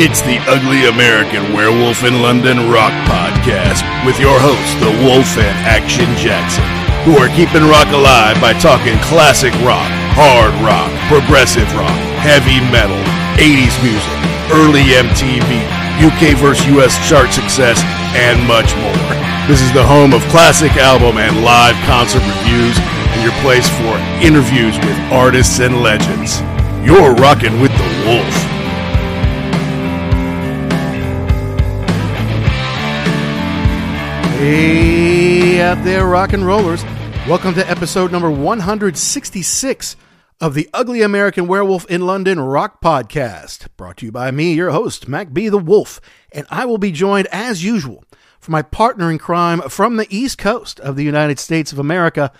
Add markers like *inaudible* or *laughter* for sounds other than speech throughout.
It's the Ugly American Werewolf in London Rock Podcast with your hosts, the Wolf and Action Jackson, who are keeping rock alive by talking classic rock, hard rock, progressive rock, heavy metal, 80s music, early MTV, UK vs. US chart success, and much more. This is the home of classic album and live concert reviews and your place for interviews with artists and legends. You're rocking with the Wolf. Hey out there, rock and rollers. Welcome to episode number 166 of the Ugly American Werewolf in London Rock Podcast. Brought to you by me, your host, Mac B. the Wolf. And I will be joined, as usual, for my partner in crime from the East Coast of the United States of America,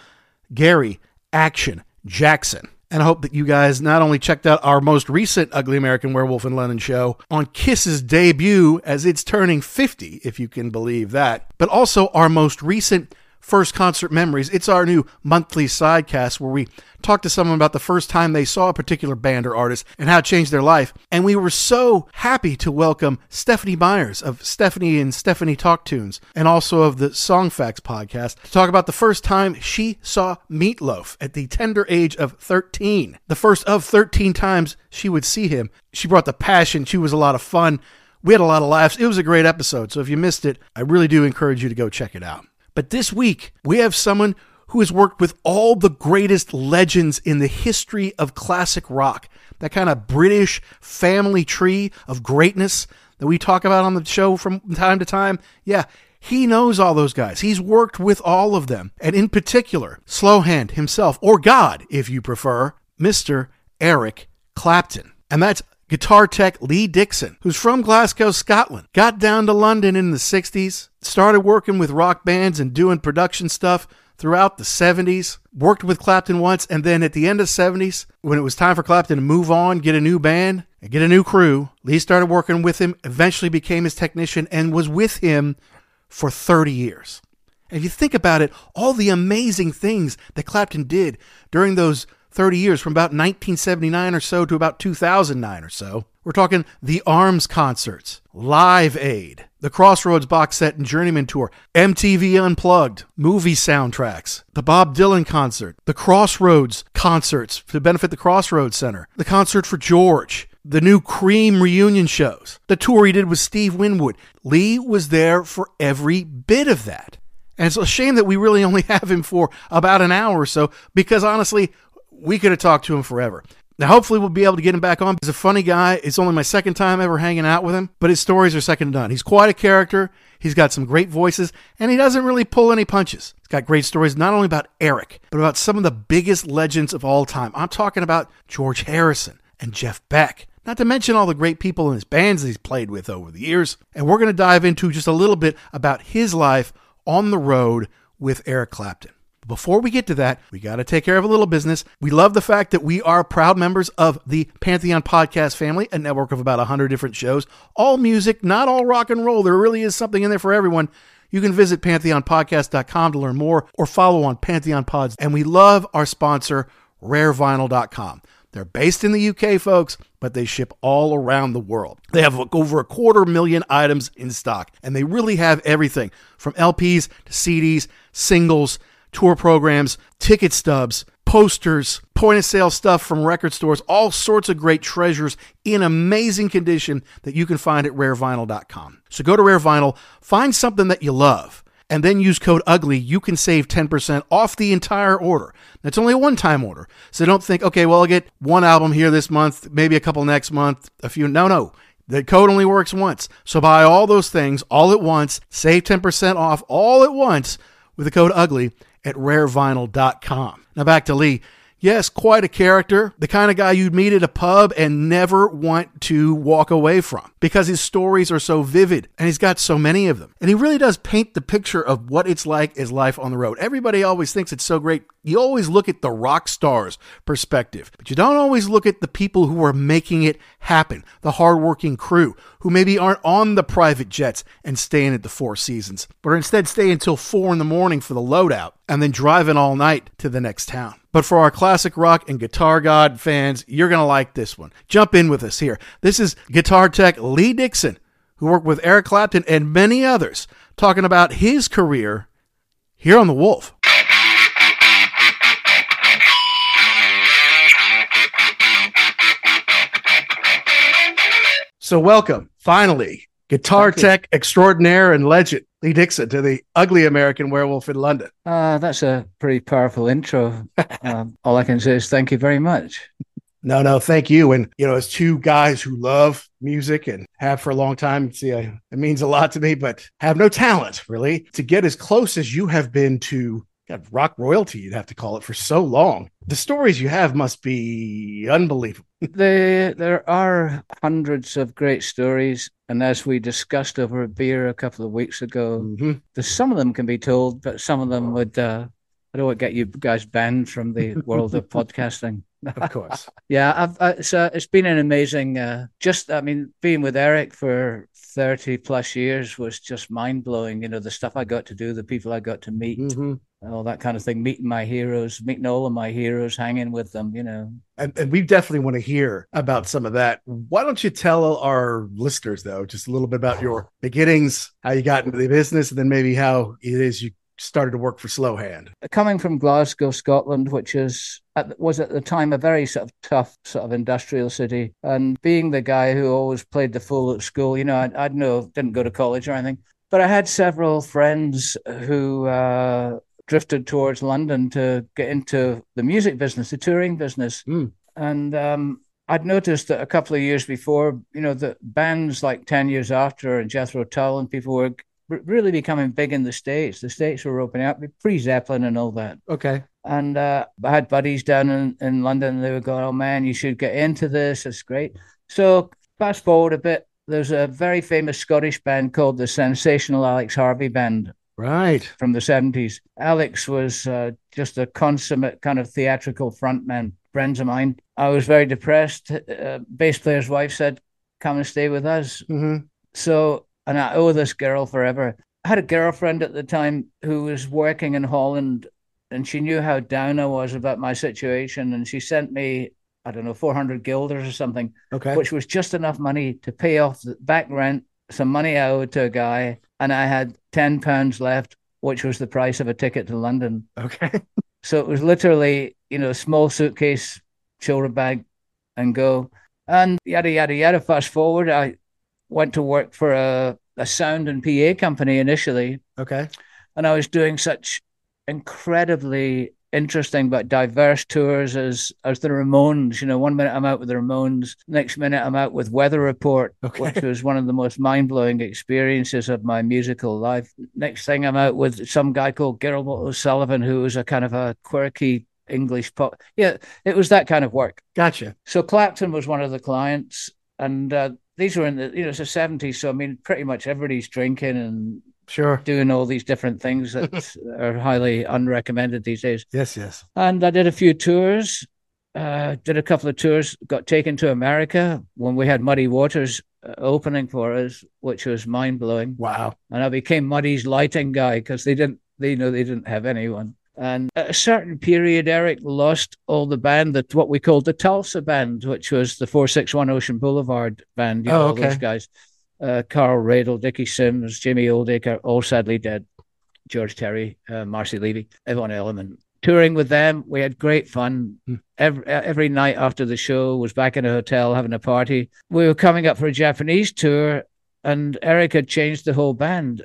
Gary Action Jackson. And I hope that you guys not only checked out our most recent Ugly American Werewolf in London show on Kiss's debut, as it's turning 50, if you can believe that, but also our most recent First Concert Memories. It's our new monthly sidecast where we talk to someone about the first time they saw a particular band or artist and how it changed their life. And we were so happy to welcome Stephanie Myers of Stephanie and Stephanie Talk Tunes and also of the Song Facts podcast to talk about the first time she saw Meatloaf at the tender age of 13. The first of 13 times she would see him. She brought the passion. She was a lot of fun. We had a lot of laughs. It was a great episode. So if you missed it, I really do encourage you to go check it out. But this week, we have someone who has worked with all the greatest legends in the history of classic rock. That kind of British family tree of greatness that we talk about on the show from time to time. Yeah, he knows all those guys. He's worked with all of them. And in particular, Slowhand himself, or God, if you prefer, Mr. Eric Clapton. And that's guitar tech Lee Dickson, who's from Glasgow, Scotland, got down to London in the 60s, started working with rock bands and doing production stuff throughout the 70s, worked with Clapton once, and then at the end of the 70s, when it was time for Clapton to move on, get a new band, and get a new crew, Lee started working with him, eventually became his technician, and was with him for 30 years. If you think about it, all the amazing things that Clapton did during those 30 years, from about 1979 or so to about 2009 or so. We're talking the Arms concerts, Live Aid, the Crossroads box set and Journeyman tour, MTV Unplugged, movie soundtracks, the Bob Dylan concert, the Crossroads concerts to benefit the Crossroads Center, the concert for George, the new Cream reunion shows, the tour he did with Steve Winwood. Lee was there for every bit of that. And it's a shame that we really only *laughs* have him for about an hour or so because honestly, we could have talked to him forever. Now, hopefully, we'll be able to get him back on. He's a funny guy. It's only my second time ever hanging out with him, but his stories are second to none. He's quite a character. He's got some great voices, and he doesn't really pull any punches. He's got great stories, not only about Eric, but about some of the biggest legends of all time. I'm talking about George Harrison and Jeff Beck, not to mention all the great people in his bands that he's played with over the years. And we're going to dive into just a little bit about his life on the road with Eric Clapton. Before we get to that, we got to take care of a little business. We love the fact that we are proud members of the Pantheon Podcast family, a network of about 100 different shows, all music, not all rock and roll. There really is something in there for everyone. You can visit pantheonpodcast.com to learn more or follow on Pantheon Pods. And we love our sponsor, rarevinyl.com. They're based in the UK, folks, but they ship all around the world. They have over a quarter million items in stock, and they really have everything from LPs to CDs, singles, tour programs, ticket stubs, posters, point of sale stuff from record stores, all sorts of great treasures in amazing condition that you can find at rarevinyl.com. So go to Rare Vinyl, find something that you love and then use code UGLY, you can save 10% off the entire order. That's only a one time order. So don't think, okay, well, I'll get one album here this month, maybe a couple next month, a few. No, no. The code only works once. So buy all those things all at once, save 10% off all at once with the code UGLY at rarevinyl.com. Now back to Lee. Yes, quite a character, the kind of guy you'd meet at a pub and never want to walk away from because his stories are so vivid and he's got so many of them. And he really does paint the picture of what it's like as life on the road. Everybody always thinks it's so great. You always look at the rock stars perspective, but you don't always look at the people who are making it happen, the hardworking crew who maybe aren't on the private jets and staying at the Four Seasons, but are instead stay until four in the morning for the loadout and then driving all night to the next town. But for our classic rock and guitar god fans, you're going to like this one. Jump in with us here. This is guitar tech Lee Dickson, who worked with Eric Clapton and many others, talking about his career here on The Wolf. So, welcome, finally, guitar tech extraordinaire and legend, Lee Dickson, to the ugly American werewolf in London. Uh, that's a pretty powerful intro. *laughs* um, all I can say is thank you very much. No, no, thank you. And, you know, as two guys who love music and have for a long time, see, I, it means a lot to me, but have no talent really to get as close as you have been to God, rock royalty, you'd have to call it for so long. The stories you have must be unbelievable. *laughs* There, there are hundreds of great stories, and as we discussed over a beer a couple of weeks ago, Mm-hmm. there's some of them can be told, but some of them would. Uh, I don't want to get you guys banned from the *laughs* world of podcasting. *laughs* Of course. Yeah, I've, uh, it's, uh, it's been an amazing. Uh, just, I mean, being with Eric for thirty plus years was just mind blowing. You know, the stuff I got to do, the people I got to meet, hmm all that kind of thing. Meeting my heroes, meeting all of my heroes, hanging with them. You know, And, and we definitely want to hear about some of that. Why don't you tell our listeners, though, just a little bit about your *sighs* beginnings, how you got into the business, and then maybe how it is you started to work for Slow Hand? coming from Glasgow, Scotland, which is at, was at the time a very sort of tough sort of industrial city, and being the guy who always played the fool at school, you know, I, I'd know didn't go to college or anything, but I had several friends who uh, drifted towards London to get into the music business, the touring business, Mm. and um, I'd noticed that a couple of years before, you know, the bands like Ten Years After and Jethro Tull and people were really becoming big in the states. The states were opening up, pre Zeppelin and all that. Okay. And uh, I had buddies down in, in London, and they were going, "Oh man, you should get into this. It's great." So fast forward a bit. There's a very famous Scottish band called the Sensational Alex Harvey Band Right. from the 70s. Alex was uh, just a consummate kind of theatrical frontman, friends of mine. I was very depressed. Uh, bass player's wife said, Come and stay with us. hmm So, and I owe this girl forever. I had a girlfriend at the time who was working in Holland and she knew how down I was about my situation. And she sent me, I don't know, 400 guilders or something, Okay. which was just enough money to pay off the back rent, some money I owed to a guy. And I had 10 pounds left, which was the price of a ticket to London. okay. *laughs* So it was literally, you know, small suitcase, shoulder bag, and go. And yada yada yada. Fast forward, I went to work for a, a sound and PA company initially, Okay. and I was doing such incredibly interesting but diverse tours as as the Ramones. You know, one minute I'm out with the Ramones, next minute I'm out with Weather Report, Okay. which was one of the most mind blowing experiences of my musical life. Next thing I'm out with some guy called Gilbert O'Sullivan, who was a kind of a quirky English pop. Yeah, it was that kind of work. Gotcha. So Clapton was one of the clients, and uh, these were in the you know it's the seventies. So I mean, pretty much everybody's drinking and Sure. doing all these different things that *laughs* are highly unrecommended these days. Yes, yes. And I did a few tours, uh, did a couple of tours, got taken to America when we had Muddy Waters uh, opening for us, which was mind blowing. Wow. And I became Muddy's lighting guy because they didn't, they know they didn't have anyone. And at a certain period, Eric lost all the band that what we called the Tulsa band, which was the 461 Ocean Boulevard band. You Oh, know, all okay. those guys. Uh, Carl Radle, Dickie Sims, Jimmy Oldaker, all sadly dead. George Terry, uh, Marcy Levy, Yvonne Elliman. Touring with them, we had great fun. Hmm. Every, every night after the show, was back in a hotel having a party. We were coming up for a Japanese tour, and Eric had changed the whole band,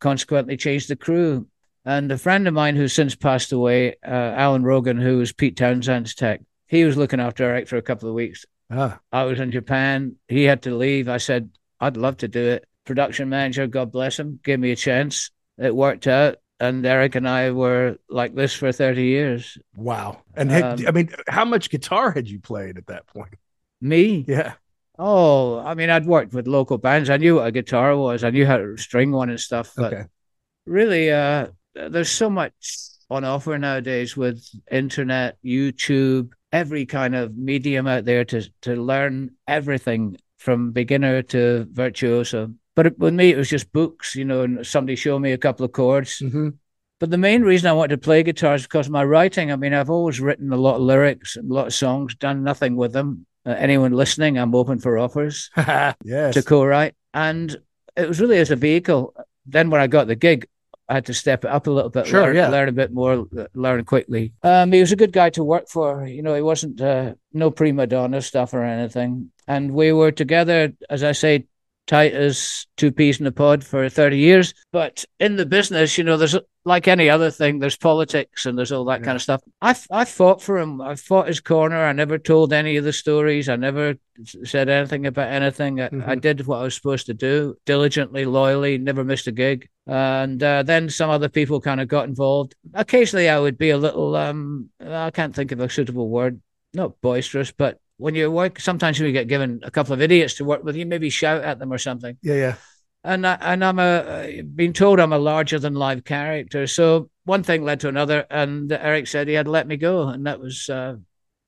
consequently changed the crew. And a friend of mine who's since passed away, uh, Alan Rogan, who was Pete Townshend's tech, he was looking after Eric for a couple of weeks. Ah, I was in Japan. He had to leave. I said, I'd love to do it. Production manager, God bless him, gave me a chance. It worked out. And Eric and I were like this for 30 years. wow. And had- Um, I mean, how much guitar had you played at that point? Me? Yeah. Oh, I mean, I'd worked with local bands. I knew what a guitar was. I knew how to string one and stuff. But Okay. really, uh, there's so much on offer nowadays with internet, YouTube, every kind of medium out there to to learn everything from beginner to virtuoso. But with me, it was just books, you know, and somebody showed me a couple of chords. hmm But the main reason I wanted to play guitar is because of my writing. I mean, I've always written a lot of lyrics a lot of songs, done nothing with them. Uh, anyone listening, I'm open for offers *laughs* yes. to co-write, and it was really as a vehicle. Then when I got the gig, I had to step it up a little bit, Sure, learn, yeah. learn a bit more, learn quickly. Um, he was a good guy to work for. You know, he wasn't uh, no prima donna stuff or anything, and we were together, as I say, tight as two peas in a pod for thirty years. But in the business, you know, there's like any other thing, there's politics and there's all that kind of stuff. I I fought for him. I fought his corner. I never told any of the stories. I never said anything about anything. I, I Mhm. did what I was supposed to do diligently, loyally, never missed a gig. And uh, then some other people kind of got involved. Occasionally, I would be a little, um, I can't think of a suitable word, not boisterous, but when you work, sometimes you get given a couple of idiots to work with, you maybe shout at them or something Yeah, yeah. And I, and I'm a being told I'm a larger than life character. So one thing led to another, and Eric said he had let me go, and that was uh,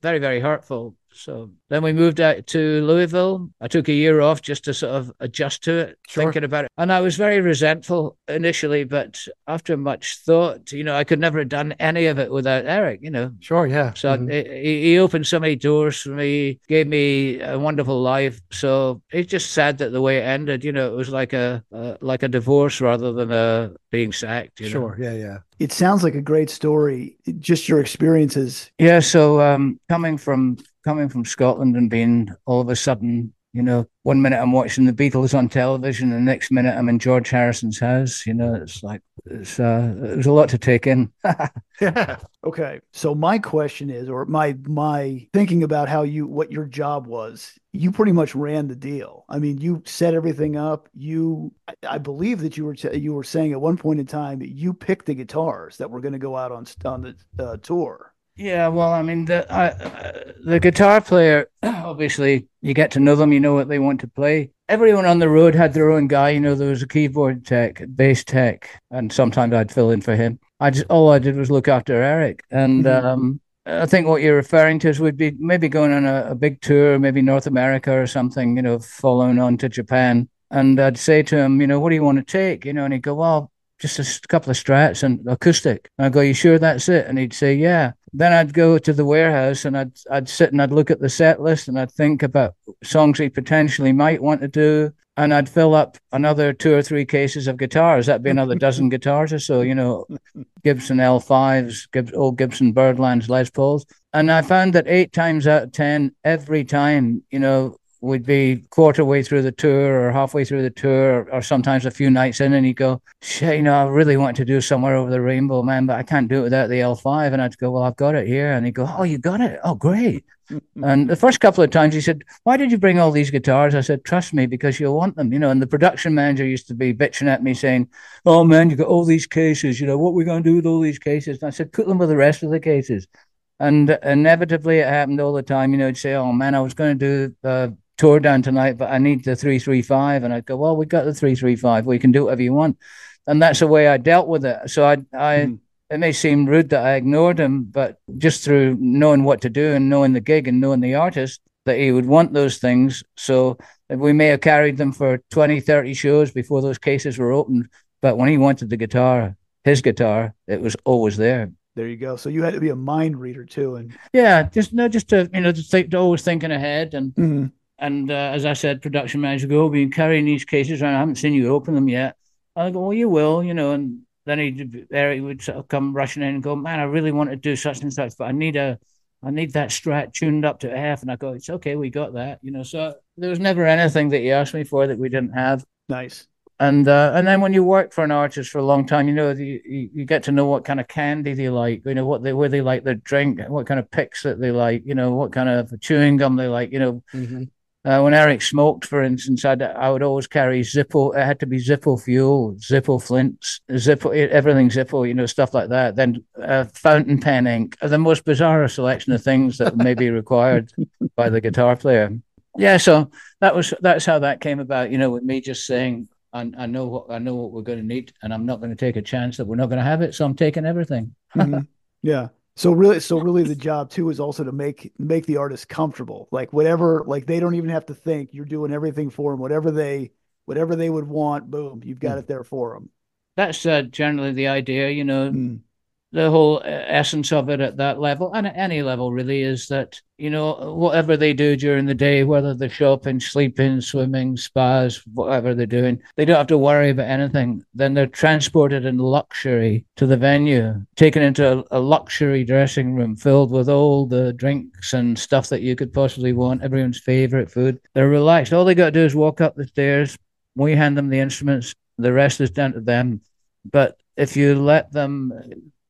very very hurtful. So then we moved out to Louisville. I took a year off just to sort of adjust to it, Sure. thinking about it. And I was very resentful initially, but after much thought, you know, I could never have done any of it without Eric. You know, Sure, yeah. so Mhm. he, he opened so many doors for me, gave me a wonderful life. So it's just sad that the way it ended, you know, it was like a uh, like a divorce rather than a being sacked. You know? Sure, yeah, yeah. It sounds like a great story. Just your experiences. Yeah. So um, coming from coming from Scotland and being all of a sudden, you know, one minute I'm watching the Beatles on television, the next minute I'm in George Harrison's house. You know, it's like it's uh, there's a lot to take in. *laughs* Yeah. Okay. So my question is, or my my thinking about how you what your job was, you pretty much ran the deal. I mean, you set everything up. You, I, I believe that you were t- you were saying at one point in time that you picked the guitars that were going to go out on on the uh, tour. Yeah, well, I mean, the uh, the guitar player, *clears throat* obviously, you get to know them, you know what they want to play. Everyone on the road had their own guy. You know, there was a keyboard tech, bass tech, and sometimes I'd fill in for him. I just all I did was look after Eric, and Mhm. um, I think what you're referring to is we'd be maybe going on a, a big tour, maybe North America or something. You know, following on to Japan, and I'd say to him, you know, what do you want to take? You know, and he'd go, well, just a couple of strats and acoustic. And I go, you sure that's it? And he'd say, yeah. Then I'd go to the warehouse and I'd I'd sit and I'd look at the set list and I'd think about songs he potentially might want to do. And I'd fill up another two or three cases of guitars. That'd be another dozen *laughs* guitars or so, you know, Gibson L5s, Gib- old Gibson Byrdlands, Les Pauls. And I found that eight times out of 10, every time, you know, would be quarter way through the tour or halfway through the tour or, or sometimes a few nights in and he'd go, shit, you know, I really want to do somewhere over the rainbow, man, but I can't do it without the L5. And I'd go, well, I've got it here. And he'd go, oh, you got it? Oh, great. and the first couple of times he said, why did you bring all these guitars? I said, trust me, because you'll want them, you know. And the production manager used to be bitching at me saying, oh, man, you got all these cases, you know, what are we going to do with all these cases? And I said, put them with the rest of the cases. And inevitably, it happened all the time. You know, he'd say, "Oh man, I was going to do uh, tour down tonight, but I need the 335. And I'd go, well, we got the 335. We can do whatever you want. And that's the way I dealt with it. So I, I, mm. it may seem rude that I ignored him, but just through knowing what to do and knowing the gig and knowing the artist, that he would want those things. So we may have carried them for 20, 30 shows before those cases were opened. But when he wanted the guitar, his guitar, it was always there. There you go. So you had to be a mind reader too, and yeah, just no, just to you know, to think, to always thinking ahead, and mm-hmm. And uh, as I said, production manager go, been carrying these cases around. I haven't seen you open them yet. I go, well, you will, you know, and then he Eric would sort of come rushing in and go, man, I really want to do such and such, but I need a I need that strat tuned up to half. And I go, it's okay, we got that, you know. So there was never anything that he asked me for that we didn't have. Nice and uh, and then when you work for an artist for a long time, you know you, you get to know what kind of candy they like, you know what they where they like their drink, what kind of picks that they like, you know what kind of chewing gum they like, you know. Mm-hmm. Uh, when Eric smoked, for instance, I'd, I would always carry Zippo. It had to be Zippo fuel, Zippo flints, Zippo everything Zippo, you know, stuff like that. Then uh, fountain pen ink, the most bizarre selection of things that may be required by the guitar player. Yeah, so that was that's how that came about. You know, with me just saying I, I know what I know what we're going to need, and I'm not going to take a chance that we're not going to have it. So I'm taking everything. mm-hmm. Yeah. So really, so really, the job too is also to make make the artist comfortable. Like whatever, like they don't even have to think. You're doing everything for them. Whatever they, whatever they would want, boom, you've got mm. it there for them. That's uh, generally the idea, you know. Mm the whole uh, essence of it at that level. And at any level really is that you know whatever they do during the day whether they're shopping sleeping swimming spas whatever they're doing they don't have to worry about anything. Then they're transported in luxury to the venue taken into a, a luxury dressing room filled with all the drinks and stuff that you could possibly want everyone's favorite food. They're relaxed. All they got to do is walk up the stairs. We hand them the instruments. The rest is down to them. But if you let them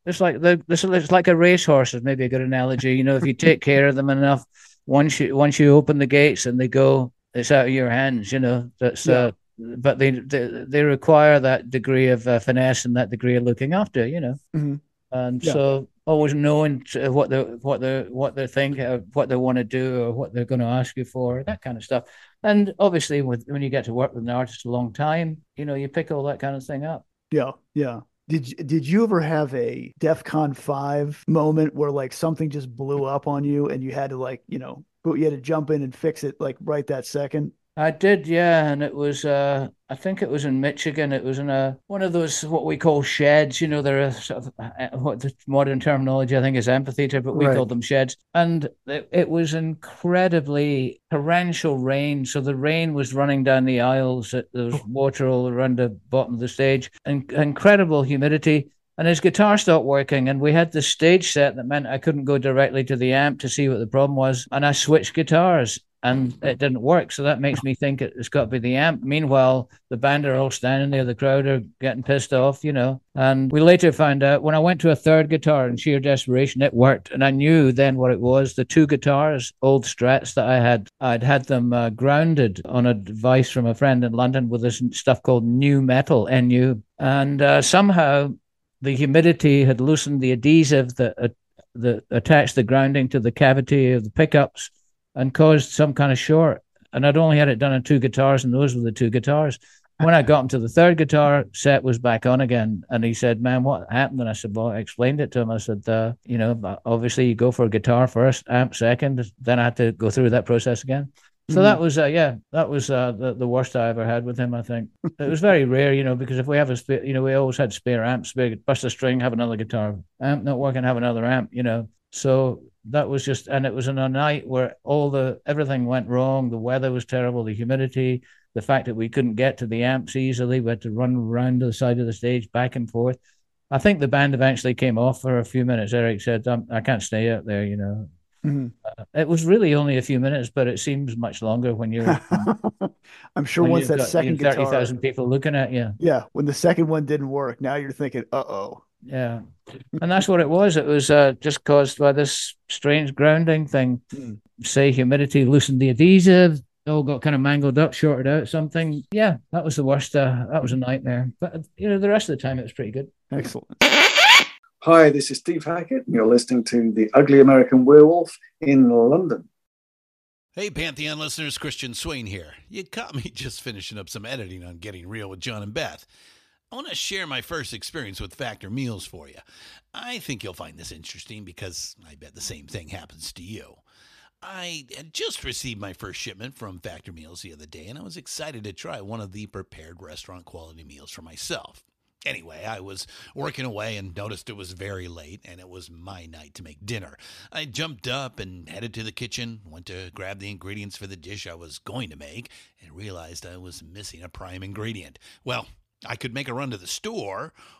it's like the this it's like a racehorse is maybe a good analogy. You know, if you take care of them enough, once you once you open the gates and they go, it's out of your hands. You know, that's yeah. uh, but they, they they require that degree of uh, finesse and that degree of looking after. You know, mm-hmm. and yeah. so always knowing what they what they what they think, what they want to do, or what they're going to ask you for, that kind of stuff. And obviously, with when you get to work with an artist a long time, you know, you pick all that kind of thing up. Yeah, yeah. Did did you ever have a DEF CON five moment where like something just blew up on you and you had to like you know you had to jump in and fix it like right that second? I did, yeah, and it was uh, I think it was in Michigan. It was in a one of those what we call sheds. You know, there are sort of uh, what the modern terminology I think is amphitheater, but we right. called them sheds. And it, it, was incredibly torrential rain, so the rain was running down the aisles. There was oh. water all around the bottom of the stage, and incredible humidity. And his guitar stopped working, and we had the stage set that meant I couldn't go directly to the amp to see what the problem was. And I switched guitars and it didn't work. So that makes me think it's got to be the amp. Meanwhile, the band are all standing there, the crowd are getting pissed off, you know. And we later found out when I went to a third guitar in sheer desperation, it worked. And I knew then what it was. The two guitars, old strats that I had, I'd had them uh, grounded on advice from a friend in London with this stuff called new metal, NU. And uh, somehow the humidity had loosened the adhesive that, uh, that attached the grounding to the cavity of the pickups and caused some kind of short. And I'd only had it done on two guitars, and those were the two guitars. When I got him to the third guitar, set was back on again, and he said, "Man, what happened?" And I said, "Well, I explained it to him. I said, uh, you know, obviously you go for a guitar first, amp second. Then I had to go through that process again." So mm-hmm. that was, uh, yeah, that was uh, the, the worst I ever had with him. I think it was very *laughs* rare, you know, because if we have a, spare, you know, we always had spare amps, spare bust a string, have another guitar, amp not working, have another amp, you know. So that was just, and it was in a night where all the everything went wrong. The weather was terrible, the humidity, the fact that we couldn't get to the amps easily. We had to run around to the side of the stage back and forth. I think the band eventually came off for a few minutes. Eric said, "I can't stay out there," you know. Mm-hmm. Uh, it was really only a few minutes, but it seems much longer when you're. *laughs* I'm sure once that got, second thirty thousand people looking at you. Yeah, when the second one didn't work, now you're thinking, "Uh oh." Yeah, and that's what it was. It was uh, just caused by this strange grounding thing. Mm. Say humidity loosened the adhesive. All got kind of mangled up, shorted out something. Yeah, that was the worst. Uh, that was a nightmare. But you know, the rest of the time it was pretty good. Excellent. Hi, this is Steve Hackett. And you're listening to The Ugly American Werewolf in London. Hey, Pantheon listeners, Christian Swain here. You caught me *laughs* just finishing up some editing on Getting Real with John and Beth. I want to share my first experience with Factor Meals for you. I think you'll find this interesting because I bet the same thing happens to you. I had just received my first shipment from Factor Meals the other day, and I was excited to try one of the prepared restaurant quality meals for myself. Anyway, I was working away and noticed it was very late and it was my night to make dinner. I jumped up and headed to the kitchen, went to grab the ingredients for the dish I was going to make, and realized I was missing a prime ingredient. Well, I could make a run to the store,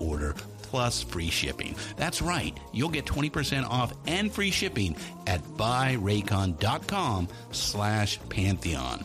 order plus free shipping. That's right. You'll get 20% off and free shipping at buyraycon.com slash pantheon.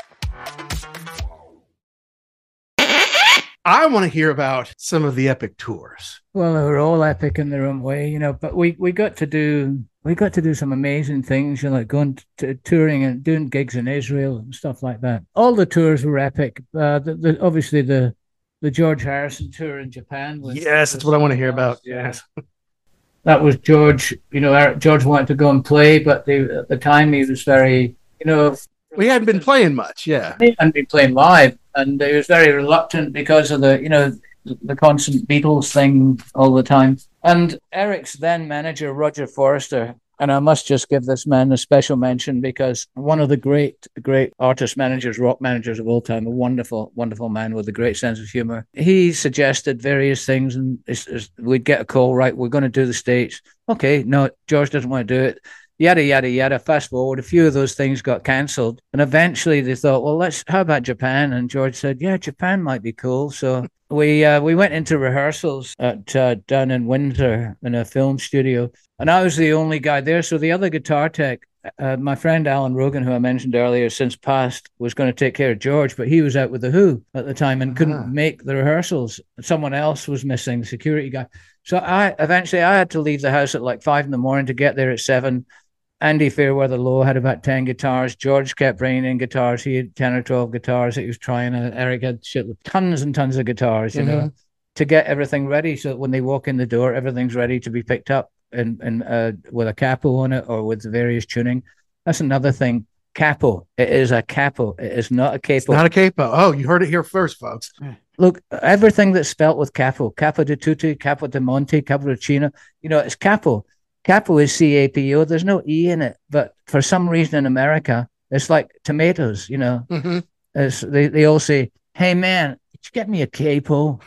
I want to hear about some of the epic tours. Well, they were all epic in their own way, you know. But we we got to do we got to do some amazing things, you know, like going to touring and doing gigs in Israel and stuff like that. All the tours were epic. Uh, the, the, obviously the the George Harrison tour in Japan was yes, that's what I want to hear about. Yes, that was George. You know, George wanted to go and play, but the, at the time he was very, you know, we hadn't been playing much. Yeah, he hadn't been playing live, and he was very reluctant because of the, you know, the constant Beatles thing all the time. And Eric's then manager, Roger Forrester, and I must just give this man a special mention because one of the great, great artist managers, rock managers of all time, a wonderful, wonderful man with a great sense of humor. He suggested various things, and it's, it's, we'd get a call, right? We're going to do the States. Okay, no, George doesn't want to do it yada yada yada. Fast forward, a few of those things got cancelled, and eventually they thought, well, let's how about Japan? And George said, yeah, Japan might be cool. So we uh, we went into rehearsals at uh, down in Windsor in a film studio, and I was the only guy there. So the other guitar tech, uh, my friend Alan Rogan, who I mentioned earlier, since passed, was going to take care of George, but he was out with the Who at the time and couldn't Ah. make the rehearsals. Someone else was missing, security guy. So I eventually I had to leave the house at like five in the morning to get there at seven. Andy Fairweather Low had about 10 guitars. George kept bringing in guitars. He had 10 or 12 guitars that he was trying. And Eric had shit, tons and tons of guitars, you know, Mhm. to get everything ready. So that when they walk in the door, everything's ready to be picked up and, and uh, with a capo on it or with the various tuning. That's another thing. Capo. It is a capo. It is not a capo. Not a capo. Oh, you heard it here first, folks. Look, everything that's spelt with capo, capo di tutti, capo di monte, cappuccino, you know, it's capo. Capo is C A P O. There's no E in it. But for some reason in America, it's like tomatoes, you know. Mhm. It's, they, they all say, hey, man, you get me a capo? *laughs*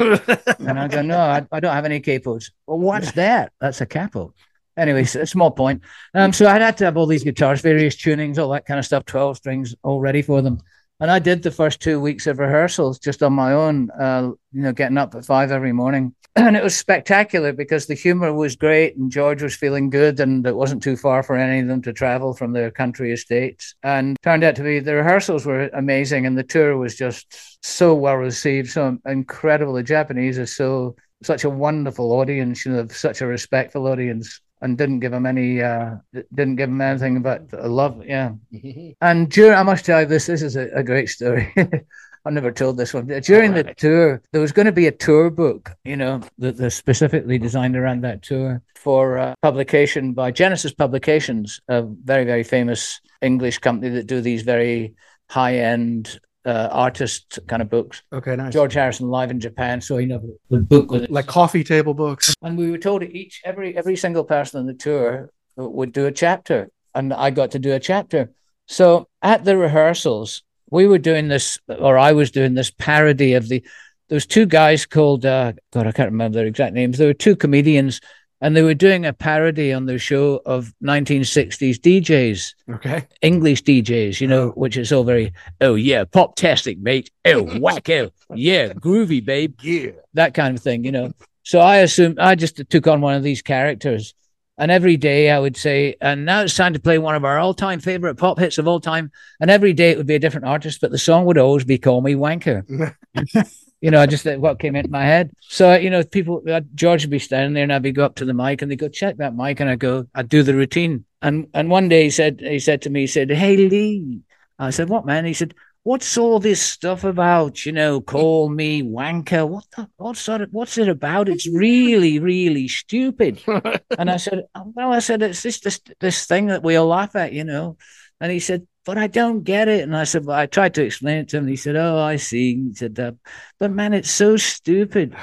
and I go, no, I, I don't have any capos. Well, what's that? That's a capo. Anyway, s- a small point. Um, so I had to have all these guitars, various tunings, all that kind of stuff, 12 strings all ready for them. And I did the first two weeks of rehearsals just on my own, uh, you know, getting up at five every morning. *clears throat* And it was spectacular because the humor was great and George was feeling good and it wasn't too far for any of them to travel from their country estates. And turned out to be the rehearsals were amazing and the tour was just so well received, so incredible. The Japanese are so such a wonderful audience, you know, such a respectful audience, and didn't give him any, uh, didn't give him anything but love. Yeah. *laughs* And during, I must tell you this, this is a, a great story. *laughs* I've never told this one. During the tour, there was going to be a tour book, you know, that that specifically designed around that tour for uh, publication by Genesis Publications, a very, very famous English company that do these very high end uh, artist kind of books. Okay, nice. George Harrison live in Japan, so you know the book with. Like coffee table books. And we were told each every every single person on the tour would do a chapter, and I got to do a chapter. So at the rehearsals, we were doing this, or I was doing this parody of the. There was two guys called uh, God, I can't remember their exact names. There were two comedians, and they were doing a parody on their show of 1960s DJs. Okay. English DJs, you know, uh-huh. which is all very, oh yeah, pop tastic, mate. Oh, wacko. Oh, yeah, groovy, babe. Yeah. That kind of thing, you know. So I assumed I just took on one of these characters. And every day I would say, and now it's time to play one of our all time favorite pop hits of all time. And every day it would be a different artist, but the song would always be Call Me Wanker. *laughs* you know, I just that what came into my head. So, you know, people, uh, George would be standing there and I'd be go up to the mic and they go, check that mic. And I go, I'd do the routine. And, and one day he said, he said to me, he said, Hey, Lee. I said, what, man? He said, what's all this stuff about? You know, call me wanker. What the, what sort of, what's it about? It's really, really stupid. *laughs* and I said, "Oh, well, I said, it's just this, this thing that we all laugh at, you know. And he said, but I don't get it. And I said, well, I tried to explain it to him. He said, oh, I see. He said, uh, but man, it's so stupid.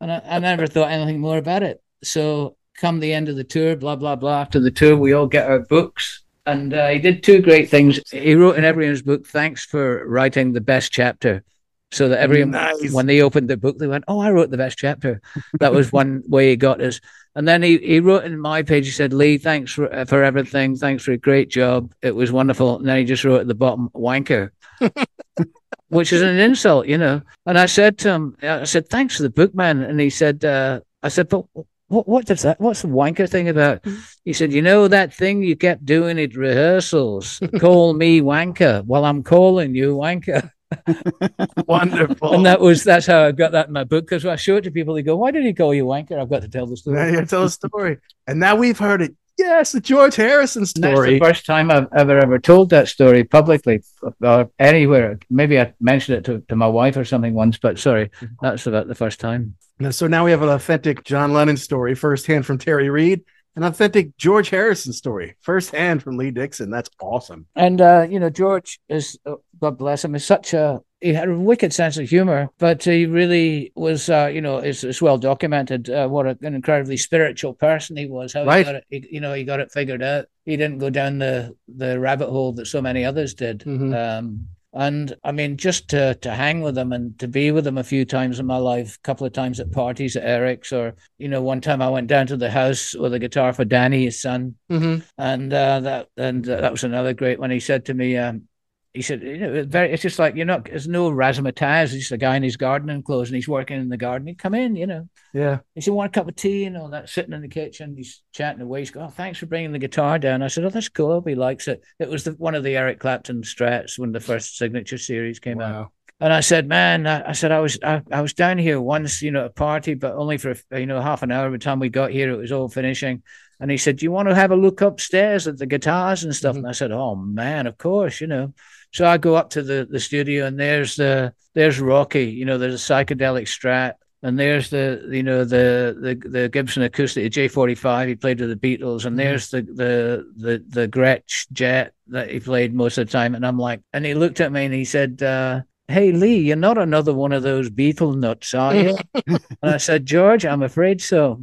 And I, I never thought anything more about it. So come the end of the tour, blah, blah, blah. After the tour, we all get our books. And uh, he did two great things. He wrote in everyone's book, thanks for writing the best chapter. So that everyone, Nice. when they opened the book, they went, Oh, I wrote the best chapter. That was one *laughs* way he got us. And then he, he wrote in my page, he said, Lee, thanks for, uh, for everything. Thanks for a great job. It was wonderful. And then he just wrote at the bottom, wanker, *laughs* which is an insult, you know. And I said to him, I said, thanks for the book, man. And he said, uh, I said, but what, what does that, what's the wanker thing about? *laughs* He said, you know, that thing you kept doing at rehearsals, call me wanker. Well, I'm calling you wanker. *laughs* Wonderful. And that was, that's how I got that in my book. Because I show it to people, they go, why did he call you wanker? I've got to tell the story. Now you tell a story. And now we've heard it. Yes, the George Harrison And That's story. the first time I've ever ever told that story publicly or anywhere. Maybe I mentioned it to, to my wife or something once, but sorry, mm-hmm. that's about the first time. So now we have an authentic John Lennon story, firsthand from Terry Reid, an authentic George Harrison story, firsthand from Lee Dickson. That's awesome. And uh, you know, George is uh, God bless him, is such a he had a wicked sense of humor, but he really was, uh, you know, it's, it's well documented uh, what a, an incredibly spiritual person he was. How Right. he got it, he, you know, he got it figured out. He didn't go down the the rabbit hole that so many others did. Mhm. Um, And I mean, just to to hang with them and to be with them a few times in my life, a couple of times at parties at Eric's, or you know, one time I went down to the house with a guitar for Dhani, his son, Mhm. and uh, that and uh, that was another great one. He said to me, um, he said, you know, it's very, it's just like you're not, there's no razzmatazz. It's just a guy in his gardening clothes and he's working in the garden. He'd come in, you know. Yeah. He said, want a cup of tea and all that, sitting in the kitchen. He's chatting away. He's going, oh, thanks for bringing the guitar down. I said, oh, that's cool. I hope he likes it. It was the, one of the Eric Clapton strats when the first signature series came out. And I said, man, I, I said, I was, I, I was down here once, you know, at a party, but only for, you know, half an hour. By the time we got here, it was all finishing. And he said, do you want to have a look upstairs at the guitars and stuff? Mm-hmm. And I said, oh man, of course, you know. So I go up to the, the studio and there's the, there's Rocky, you know, there's a psychedelic strat. And there's the you know the the the Gibson acoustic J45 he played with the Beatles and there's the the the the Gretsch Jet that he played most of the time. And I'm like and he looked at me and he said uh, hey Lee you're not another one of those Beatle nuts are you? *laughs* And I said George I'm afraid so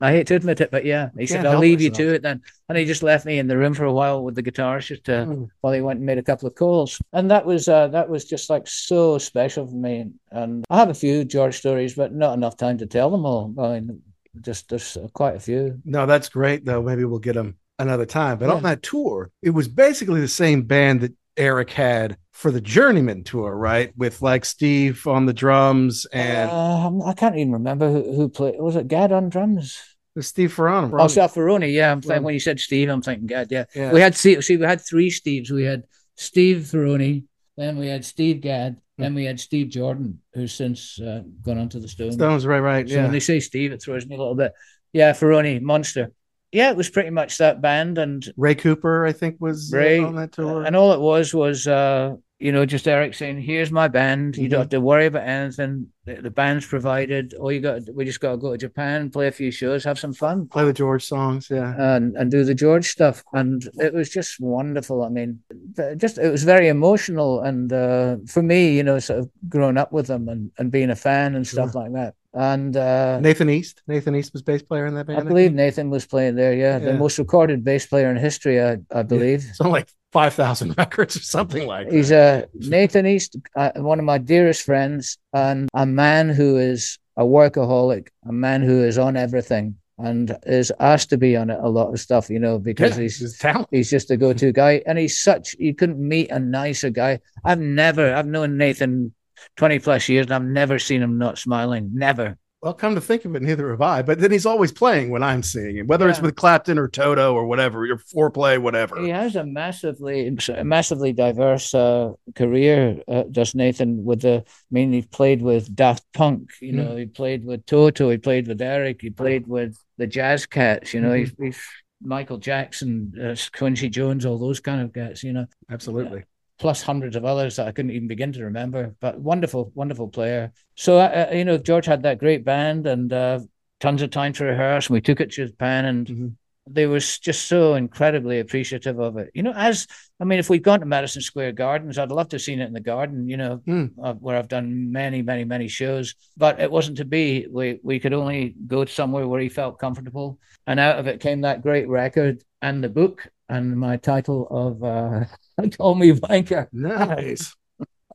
I hate to admit it but yeah he said I'll leave you to it then and he just left me in the room for a while with the guitars just to Hmm. while he went and made a couple of calls and that was uh, that was just like so special for me and I have a few George stories but not enough time to tell them all I mean just there's uh, quite a few No, that's great though. Maybe we'll get them another time. But on that tour, it was basically the same band that Eric had for the Journeyman tour, right? With like Steve on the drums and um, I can't even remember who, who played was it Gadd on drums Steve Ferrone. Oh, Sal Ferrone. Yeah, I'm thinking when you said Steve, I'm thinking Gadd. Yeah, Yeah. we had see, see we had three Steves. We had Steve Ferrone, then we had Steve Gadd, then we had Steve Jordan, who's since uh, gone on to the Stones. Stones, right, right. So yeah. when they say Steve, it throws me a little bit. Yeah, Ferrone, monster. Yeah, it was pretty much that band, and Ray Cooper, I think, was Ray, on that tour. and all it was was, uh, you know, just Eric saying, "Here's my band. You Mhm. don't have to worry about anything. The, the band's provided. All you got, we just got to go to Japan, play a few shows, have some fun." Play the George songs, yeah. and and do the George stuff, and it was just wonderful. I mean, just it was very emotional, and uh, for me, you know, sort of growing up with them and, and being a fan and stuff like that. And uh, Nathan East. Nathan East was bass player in that band. I believe Nathan was playing there. Yeah, the most recorded bass player in history, I, I believe. It's on like five thousand *laughs* records or something like that. He's a Nathan East, uh, one of my dearest friends, and a man who is a workaholic, a man who is on everything and is asked to be on it a lot of stuff, you know, because Yeah, he's he's he's just a go-to guy, and he's such you couldn't meet a nicer guy. I've never, I've known Nathan twenty plus years, and I've never seen him not smiling. Never. Well, come to think of it, neither have I. But then he's always playing when I'm seeing him, whether it's with Clapton or Toto or whatever, your Fourplay, whatever. He has a massively, massively diverse uh, career. Uh, does Nathan with the? I mean, he played with Daft Punk. You know, he played with Toto. He played with Eric. He played with the Jazz Cats. You know, he's, he's Michael Jackson, uh, Quincy Jones, all those kind of guys, You know, Absolutely. Plus hundreds of others that I couldn't even begin to remember. But wonderful, wonderful player. So uh, uh, you know, George had that great band and uh, tons of time to rehearse. And we took it to Japan, and they was just so incredibly appreciative of it. You know, as I mean, if we'd gone to Madison Square Gardens, I'd love to have seen it in the garden. You know, uh, where I've done many, many, many shows, but it wasn't to be. We we could only go somewhere where he felt comfortable, and out of it came that great record and the book and my title of *laughs* uh, "Call Me Wanker." Nice.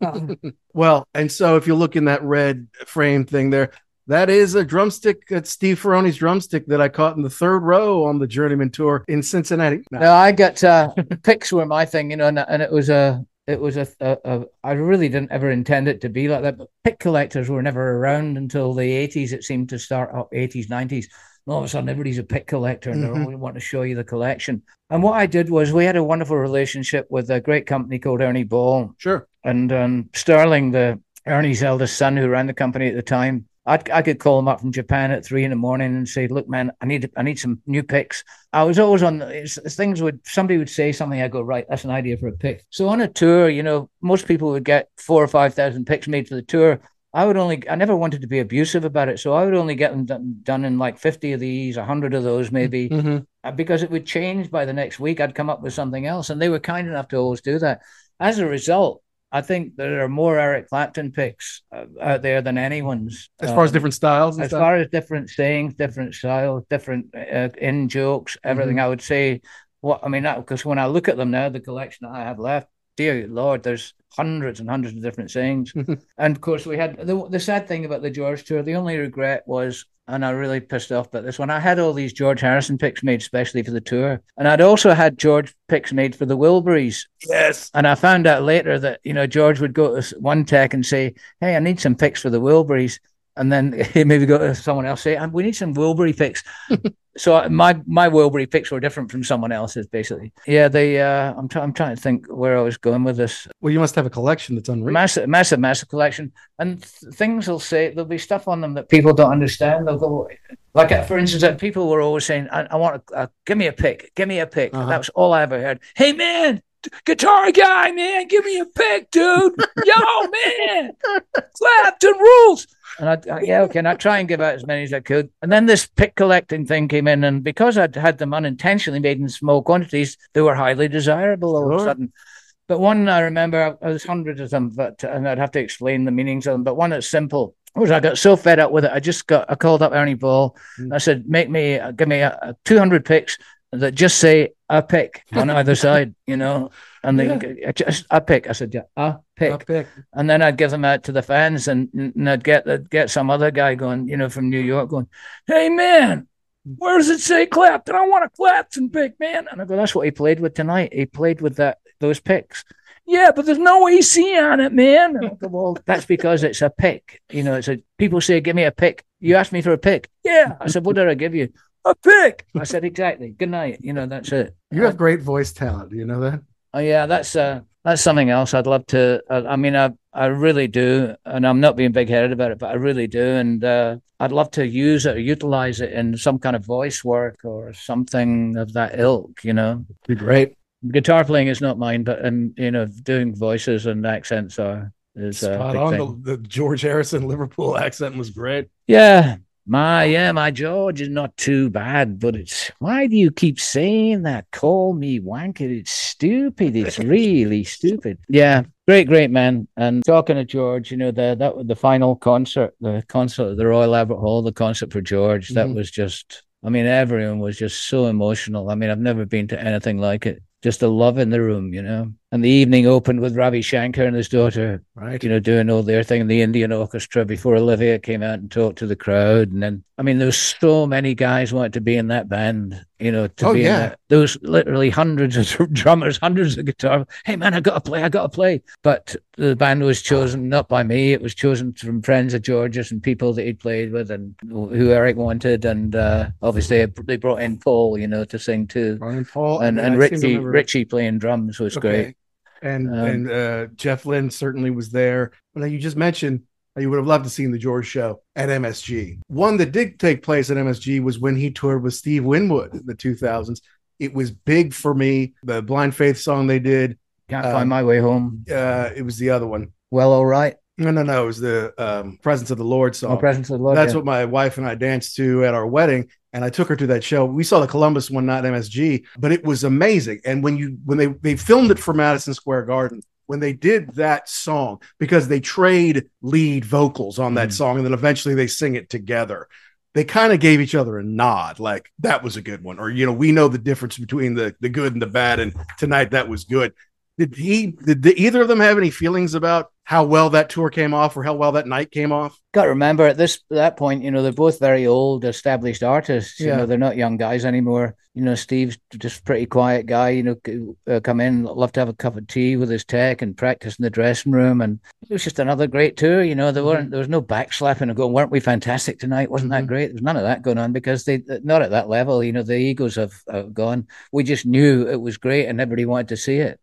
*laughs* well, and so if you look in that red frame thing there, that is a drumstick. That's Steve Ferrone's drumstick that I caught in the third row on the Journeyman tour in Cincinnati. No, I got uh, picks were my thing, you know, and, and it was a, it was a, a, a, I really didn't ever intend it to be like that. But pick collectors were never around until the eighties. It seemed to start up eighties, nineties. All of a sudden, everybody's a pick collector, and Mhm. they only want to show you the collection. And what I did was, we had a wonderful relationship with a great company called Ernie Ball. Sure. And um, Sterling, the Ernie's eldest son, who ran the company at the time, I, I could call him up from Japan at three in the morning and say, "Look, man, I need I need some new picks." I was always on things would somebody would say something, I go, "Right, that's an idea for a pick." So on a tour, you know, most people would get four or five thousand picks made for the tour. I would only, I never wanted to be abusive about it, so I would only get them done, done in like fifty of these, hundred of those, maybe Mhm. uh, because it would change by the next week. I'd come up with something else, and they were kind enough to always do that. As a result, I think there are more Eric Clapton picks uh, out there than anyone's. As far as Um, different styles and as stuff? far as different sayings, different styles, different uh, in jokes, everything. Mhm. I would say what I mean because when I look at them now, the collection that I have left, dear Lord, there's hundreds and hundreds of different sayings. *laughs* and of course, we had the, the sad thing about the George tour. The only regret was, and I really pissed off about this one. I had all these George Harrison picks made especially for the tour, and I'd also had George picks made for the Wilburys. Yes. And I found out later that you know George would go to one tech and say, "Hey, I need some picks for the Wilburys." And then *laughs* he maybe go to someone else say, "We need some Wilbury picks." *laughs* so my my Wilbury picks were different from someone else's, basically. Yeah, they. Uh, I'm trying. I'm trying to think where I was going with this. Well, you must have a collection that's unreal. Massive, massive, massive collection, and th- things will say there'll be stuff on them that people don't understand. They'll go like, uh, for instance, uh, people were always saying, "I, I want to uh, give me a pick, give me a pick." Uh-huh. That was all I ever heard. Hey man, guitar guy, man, give me a pick, dude. Yo, man, Clapton rules. And I, I, yeah, okay, and I try and give out as many as I could. And then this pick collecting thing came in, and because I'd had them unintentionally made in small quantities, they were highly desirable all of a sudden. But one I remember, there's hundreds of them, but and I'd have to explain the meanings of them. But one that's simple was I got so fed up with it, I just got I called up Ernie Ball. Mm. I said, make me uh, give me a, a 200 picks that just say a pick *laughs* on either side, you know. And they I just a pick. I said, yeah, a pick. A pick. And then I'd give them out to the fans, and, and I'd get I'd get some other guy going, you know, from New York, going, "Hey man, mm. where does it say Clapton? I want a Clapton pick, man." And I go, "That's what he played with tonight. He played with that those picks." Yeah, but there's no AC on it, man. And I go, well, *laughs* that's because it's a pick. You know, it's a people say, "Give me a pick." You asked me for a pick. Yeah, I said, "What did I give you?" A pick. I said, "Exactly." Good night. You know, that's it. You have great voice talent. Do you know that? Oh yeah, that's uh that's something else I'd love to. I, I mean, I I really do, and I'm not being big headed about it, but I really do, and uh, I'd love to use it or utilize it in some kind of voice work or something of that ilk. You know, be great. Guitar playing is not mine, but and you know, doing voices and accents are is a Spot big on. The, the George Harrison Liverpool *laughs* accent was great. Yeah. My yeah, my George is not too bad, but it's why do you keep saying that? Call me wanker. It's stupid. It's *laughs* really stupid. Yeah, great, great man. And talking to George, you know, the that was the final concert, the concert at the Royal Albert Hall, the concert for George, that Mhm. was just I mean, everyone was just so emotional. I mean, I've never been to anything like it. Just the love in the room, you know. And the evening opened with Ravi Shankar and his daughter, Right. you know, doing all their thing in the Indian orchestra before Olivia came out and talked to the crowd. And then, I mean, there was so many guys wanted to be in that band, you know, to Oh, be yeah. in that. There was literally hundreds of *laughs* drummers, hundreds of guitar. Hey, man, I got to play, I got to play. But the band was chosen not by me. It was chosen from friends of George's and people that he'd played with and who Eric wanted. And uh, obviously, they brought in Paul, you know, to sing too. Brian Paul And, and to Richie, Richie playing drums was Okay. great. And Um, and uh, Jeff Lynne certainly was there. But you just mentioned you would have loved to seen the George show at MSG. One that did take place at MSG was when he toured with Steve Winwood in the 2000s. It was big for me. The Blind Faith song they did. Can't um, find my way home. Uh, it was the other one. Well, all right. No, no, no. It was the um, Presence of the Lord song. Oh, Presence of the Lord, That's yeah. what my wife and I danced to at our wedding, and I took her to that show. We saw the Columbus one, not MSG, but it was amazing. And when you when they they filmed it for Madison Square Garden, when they did that song, because they trade lead vocals on Mm. that song, and then eventually they sing it together. They kind of gave each other a nod, like that was a good one, or you know, we know the difference between the the good and the bad, and tonight that was good. Did he? Did the, either of them have any feelings about how well that tour came off, or how well that night came off? Got to remember at this that point, you know, they're both very old, established artists. You Yeah. know, they're not young guys anymore. You know, Steve's just a pretty quiet guy. You know, uh, come in, love to have a cup of tea with his tech and practice in the dressing room, and it was just another great tour. You know, there weren't there was no backslapping and going, weren't we fantastic tonight? Wasn't that great? There was none of that going on because they not at that level. You know, the egos have, have gone. We just knew it was great, and everybody wanted to see it,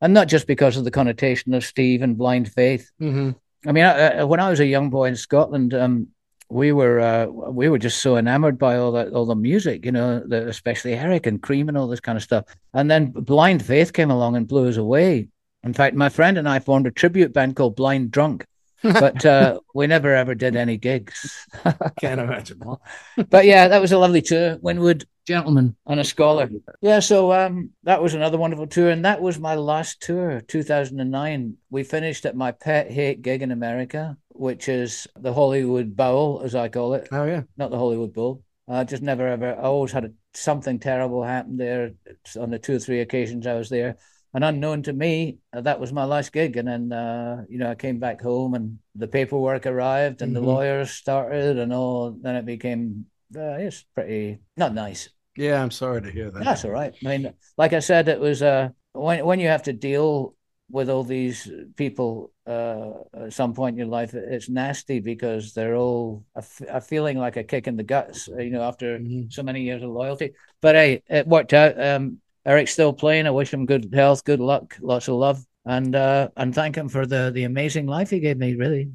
and not just because of the connotation of Steve and blind faith. Mm-hmm. I mean, I, I, when I was a young boy in Scotland, um, we were uh, we were just so enamored by all that all the music, you know, the, especially Eric and Cream and all this kind of stuff. And then Blind Faith came along and blew us away. In fact, my friend and I formed a tribute band called Blind Drunk, *laughs* but uh, we never ever did any gigs. *laughs* Can't imagine. *laughs* but yeah, that was a lovely tour. Winwood, gentleman, and a scholar. Yeah, so um, that was another wonderful tour, and that was my last tour, 2009. We finished at my pet hate gig in America, which is the Hollywood Bowl, as I call it. Oh yeah, not the Hollywood Bowl. I just never ever. I always had a, something terrible happen there on the two or three occasions I was there. and unknown to me, uh, that was my last gig. And then, uh, you know, I came back home and the paperwork arrived and Mm-hmm. the lawyers started and all. Then it became, uh, it's pretty not nice. Yeah, I'm sorry to hear that. That's all right. I mean, like I said, it was uh, when when you have to deal with all these people uh, at some point in your life, it's nasty because they're all a, f- a feeling like a kick in the guts, uh, you know, after so many years of loyalty. But hey, it worked out. Um, Eric's still playing. I wish him good health, good luck, lots of love, and uh, and thank him for the the amazing life he gave me. Really.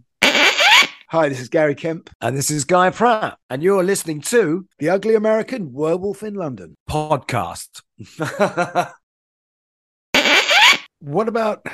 Hi, this is Gary Kemp. And this is Guy Pratt. And you're listening to The Ugly American Werewolf in London podcast. *laughs* What about?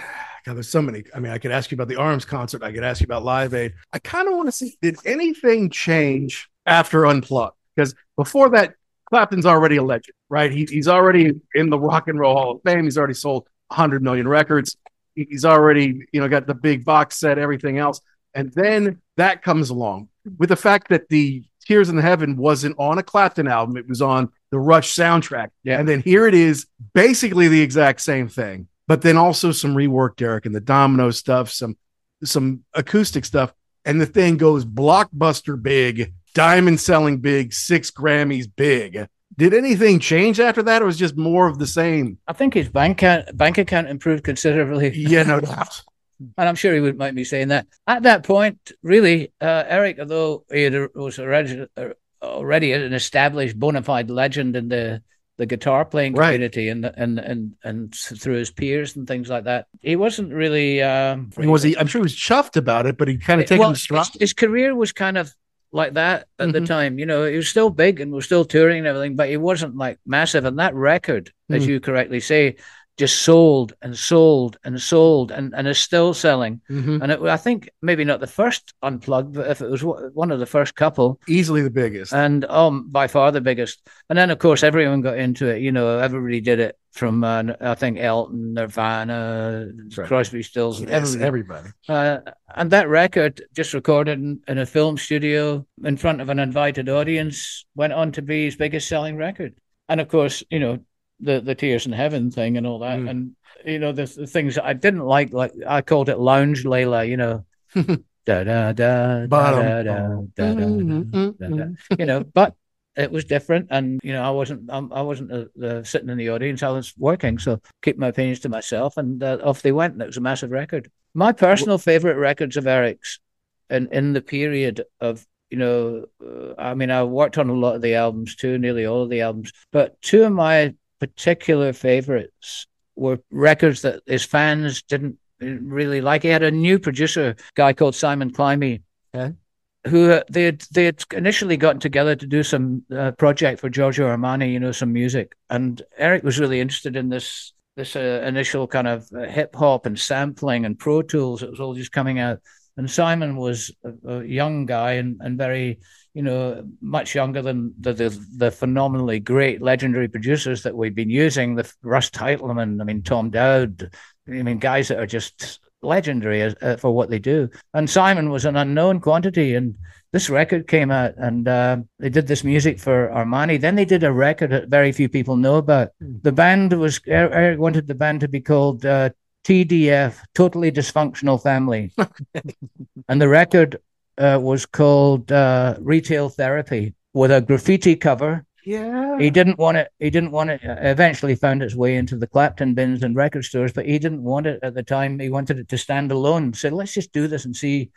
God, there's so many. I mean, I could ask you about the Arms concert. I could ask you about Live Aid. I kind of want to see did anything change after Unplugged? Because before that, Clapton's already a legend, right? He, he's already in the Rock and Roll Hall of Fame. He's already sold 100 million records. He's already, you know, got the big box set, everything else. And then that comes along with the fact that the Tears in the Heaven wasn't on a Clapton album; it was on the Rush soundtrack. Yeah. And then here it is, basically the exact same thing, but then also some rework, Derek, and the Domino stuff, some some acoustic stuff, and the thing goes blockbuster big, diamond selling big, six Grammys big. Did anything change after that, or was just more of the same? I think his bank account, bank account improved considerably. Yeah, no doubt. *laughs* And I'm sure he wouldn't mind me saying that. At that point, really, uh, Eric, although he had, was already, uh, already an established bona fide legend in the, the guitar playing Right. community and, and and and through his peers and things like that, he wasn't really. Um, I mean, was he? I'm sure he was chuffed about it, but he kind of taken well, the his, his career was kind of like that at the Mhm. time. You know, he was still big and was still touring and everything, but he wasn't like massive. And that record, as Mhm. you correctly say, just sold and sold and sold and, and is still selling. Mhm. And it, I think maybe not the first unplugged, but if it was one one of the first couple, Easily the biggest. and um, by far the biggest. And then, of course, everyone got into it. You know, everybody did it from uh, I think Elton, Nirvana, right. Crosby, Stills, Yes, everybody. everybody. Uh, and that record, just recorded in, in a film studio in front of an invited audience, went on to be his biggest selling record. And of course, you know, the the Tears in Heaven thing and all that, Mm. and you know, the, the things I didn't like, like I called it Lounge Layla, you know. *laughs* da da da da da da da da da da. you know, but it was different, and you know, I wasn't, um, I wasn't uh, the, sitting in the audience. I was working, so keep my opinions to myself, and uh, off they went. And it was a massive record. My personal favorite records of Eric's, and in the period of you know, uh, I mean, I worked on a lot of the albums too, nearly all of the albums, but two of my particular favorites were records that his fans didn't really like. He had a new producer, guy called Simon Climie, who uh, they had they had initially gotten together to do some uh, project for Giorgio Armani, you know, some music, and Eric was really interested in this this uh, initial kind of uh, hip hop and sampling and Pro Tools. It was all just coming out, and Simon was a, a young guy and and very you know much younger than the, the the phenomenally great legendary producers that we've been using, the Russ Titelman, I mean Tom Dowd, I mean guys that are just legendary as, uh, for what they do. And Simon was an unknown quantity, and this record came out, and uh, they did this music for Armani. Then they did a record that very few people know about. The band was Er- Eric wanted the band to be called uh, TDF, Totally Dysfunctional Family, *laughs* and the record uh, was called uh, Retail Therapy with a graffiti cover. Yeah. He didn't want it. He didn't want it. uh, Eventually, found its way into the Clapton bins and record stores, but he didn't want it at the time. He wanted it to stand alone. Said, "Let's just do this and see.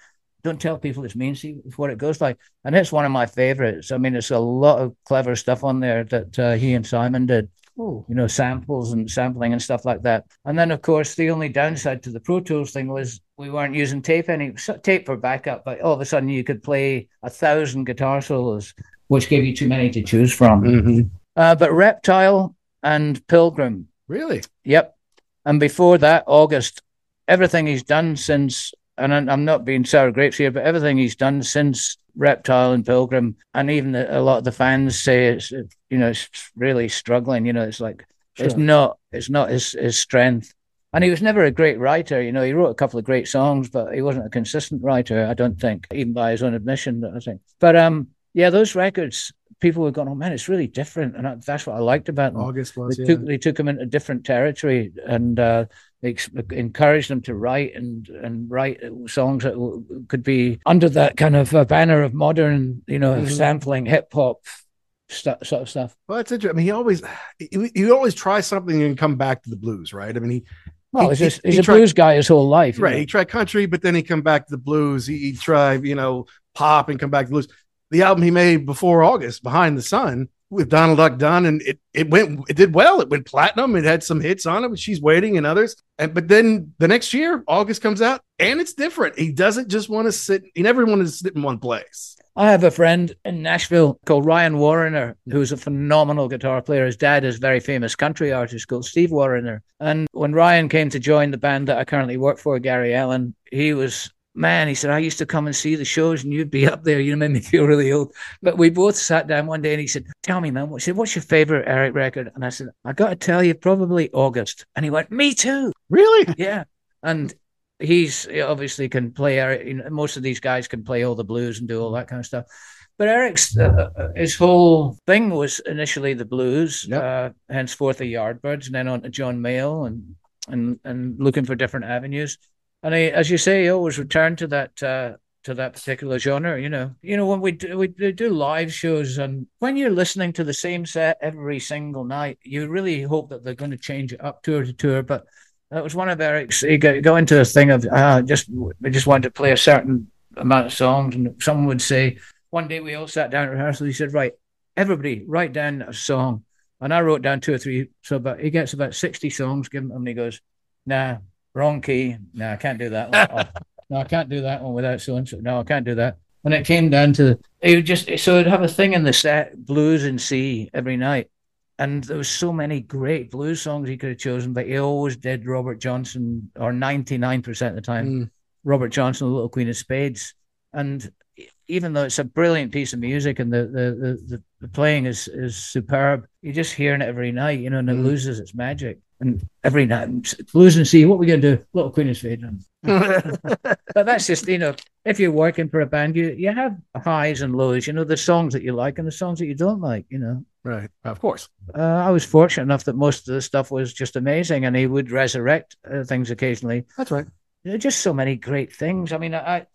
Don't tell people it's me. and See what it goes like." And it's one of my favorites. I mean, it's a lot of clever stuff on there that uh, he and Simon did. Oh. You know, samples and sampling and stuff like that. And then, of course, the only downside to the Pro Tools thing was we weren't using tape any tape for backup. But all of a sudden, you could play a thousand guitar solos, which gave you too many to choose from. Mm-hmm. Uh, but Reptile and Pilgrim. Really? Yep. And before that, August, everything he's done since, and I'm I'm not being sour grapes here, but everything he's done since Reptile and Pilgrim, and even the, a lot of the fans say it's, you know, it's really struggling. You know, it's like it's not, it's not his his strength. And he was never a great writer. You know, he wrote a couple of great songs, but he wasn't a consistent writer. I don't think, even by his own admission. I think. But um, yeah, those records people were going, "Oh man, it's really different," and I, that's what I liked about them. August was, they yeah. took they took them into different territory and uh, they ex- encouraged them to write and and write songs that w- could be under that kind of uh, banner of modern, you know, Mhm. sampling hip hop sort of stuff. Well, that's interesting. I mean, he always he, he always tries something and come back to the blues, right? I mean, he Well, he- he's, just, he's he a tried- blues guy his whole life, right. know. He tried country, but then he come back to the blues. He, he tried, you know, pop and come back to the blues. The album he made before August, Behind the Sun, with Donald Duck Dunn, and it it went it did well. It went platinum. It had some hits on it, with She's Waiting and others. And but then the next year, August comes out, and it's different. He doesn't just want to sit. He never wanted to sit in one place. I have a friend in Nashville called Ryan Wariner, who's a phenomenal guitar player. His dad is a very famous country artist called Steve Wariner. And when Ryan came to join the band that I currently work for, Gary Allan, he was, man, he said, I used to come and see the shows and you'd be up there. You know, made me *laughs* feel really old. But we both sat down one day and he said, Tell me, man, what, said, what's your favorite Eric record? And I said, I got to tell you, probably August. And he went, Me too. Really? *laughs* Yeah. And he's he obviously can play Eric. You know, most of these guys can play all the blues and do all that kind of stuff. But Eric's uh, uh, his whole thing was initially the blues, uh, henceforth the Yardbirds, and then on to John Mayall and and and looking for different avenues. And he, as you say, he always returned to that uh, to that particular genre. You know, you know when we do, we do live shows, and when you're listening to the same set every single night, you really hope that they're going to change it up tour to tour. But that was one of Eric's. He got, go into a thing of uh, just we just wanted to play a certain amount of songs, and someone would say. One day we all sat down at rehearsal. He said, "Right, everybody, write down a song." And I wrote down two or three. So, about he gets about sixty songs. Give him, and he goes, "Nah, wrong key. Nah, I can't do that. One. Oh, no, I can't do that one without so and so. No, I can't do that." And it came down to it would just so it'd have a thing in the set, blues and C every night. And there was so many great blues songs he could have chosen, but he always did Robert Johnson, or 99% of the time, Mm. Robert Johnson, The Little Queen of Spades. And even though it's a brilliant piece of music and the the, the, the, playing is, is superb, you're just hearing it every night, you know, and it loses its magic. And every night, and see, what we're we going to do? Little Queen of Spades. *laughs* but that's just, you know, if you're working for a band, you, you have highs and lows, you know, the songs that you like and the songs that you don't like, you know. Right. Of course. Uh, I was fortunate enough that most of the stuff was just amazing, and he would resurrect uh, things occasionally. That's right. There are just so many great things. I mean, I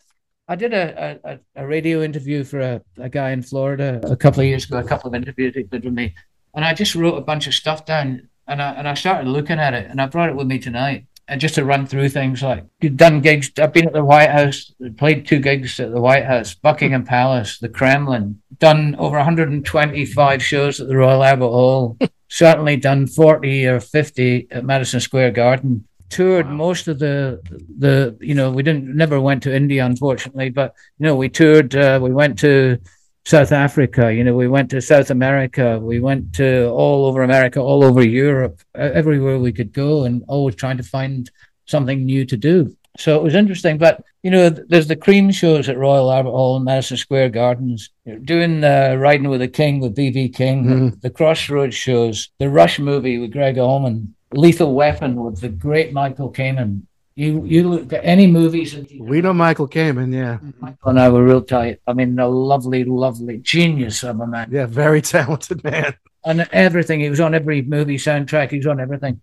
I did a a, a radio interview for a, a guy in Florida a couple of years ago. A couple of interviews he did with me, and I just wrote a bunch of stuff down, and I and I started looking at it, and I brought it with me tonight. And just to run through things like done gigs. I've been at the White House, played two gigs at the White House, Buckingham Palace, the Kremlin, done over 125 shows at the Royal Albert Hall, *laughs* certainly done 40 or 50 at Madison Square Garden. Toured most of the the you know we didn't never went to India unfortunately, but you know we toured. Uh, we went to South Africa. You know we went to South America. We went to all over America, all over Europe, everywhere we could go, and always trying to find something new to do. So it was interesting. But you know, there's the Cream shows at Royal Albert Hall and Madison Square Gardens. You know, doing uh, Riding with the King with BB King, the Crossroads shows, the Rush movie with Gregg Allman, Lethal Weapon with the great Michael Kamen. You you look at any movies and We know Michael Kamen. Yeah. Michael and I were real tight. I mean, a lovely, lovely genius of a man. Yeah. Very talented man. And everything. He was on every movie soundtrack. He was on everything.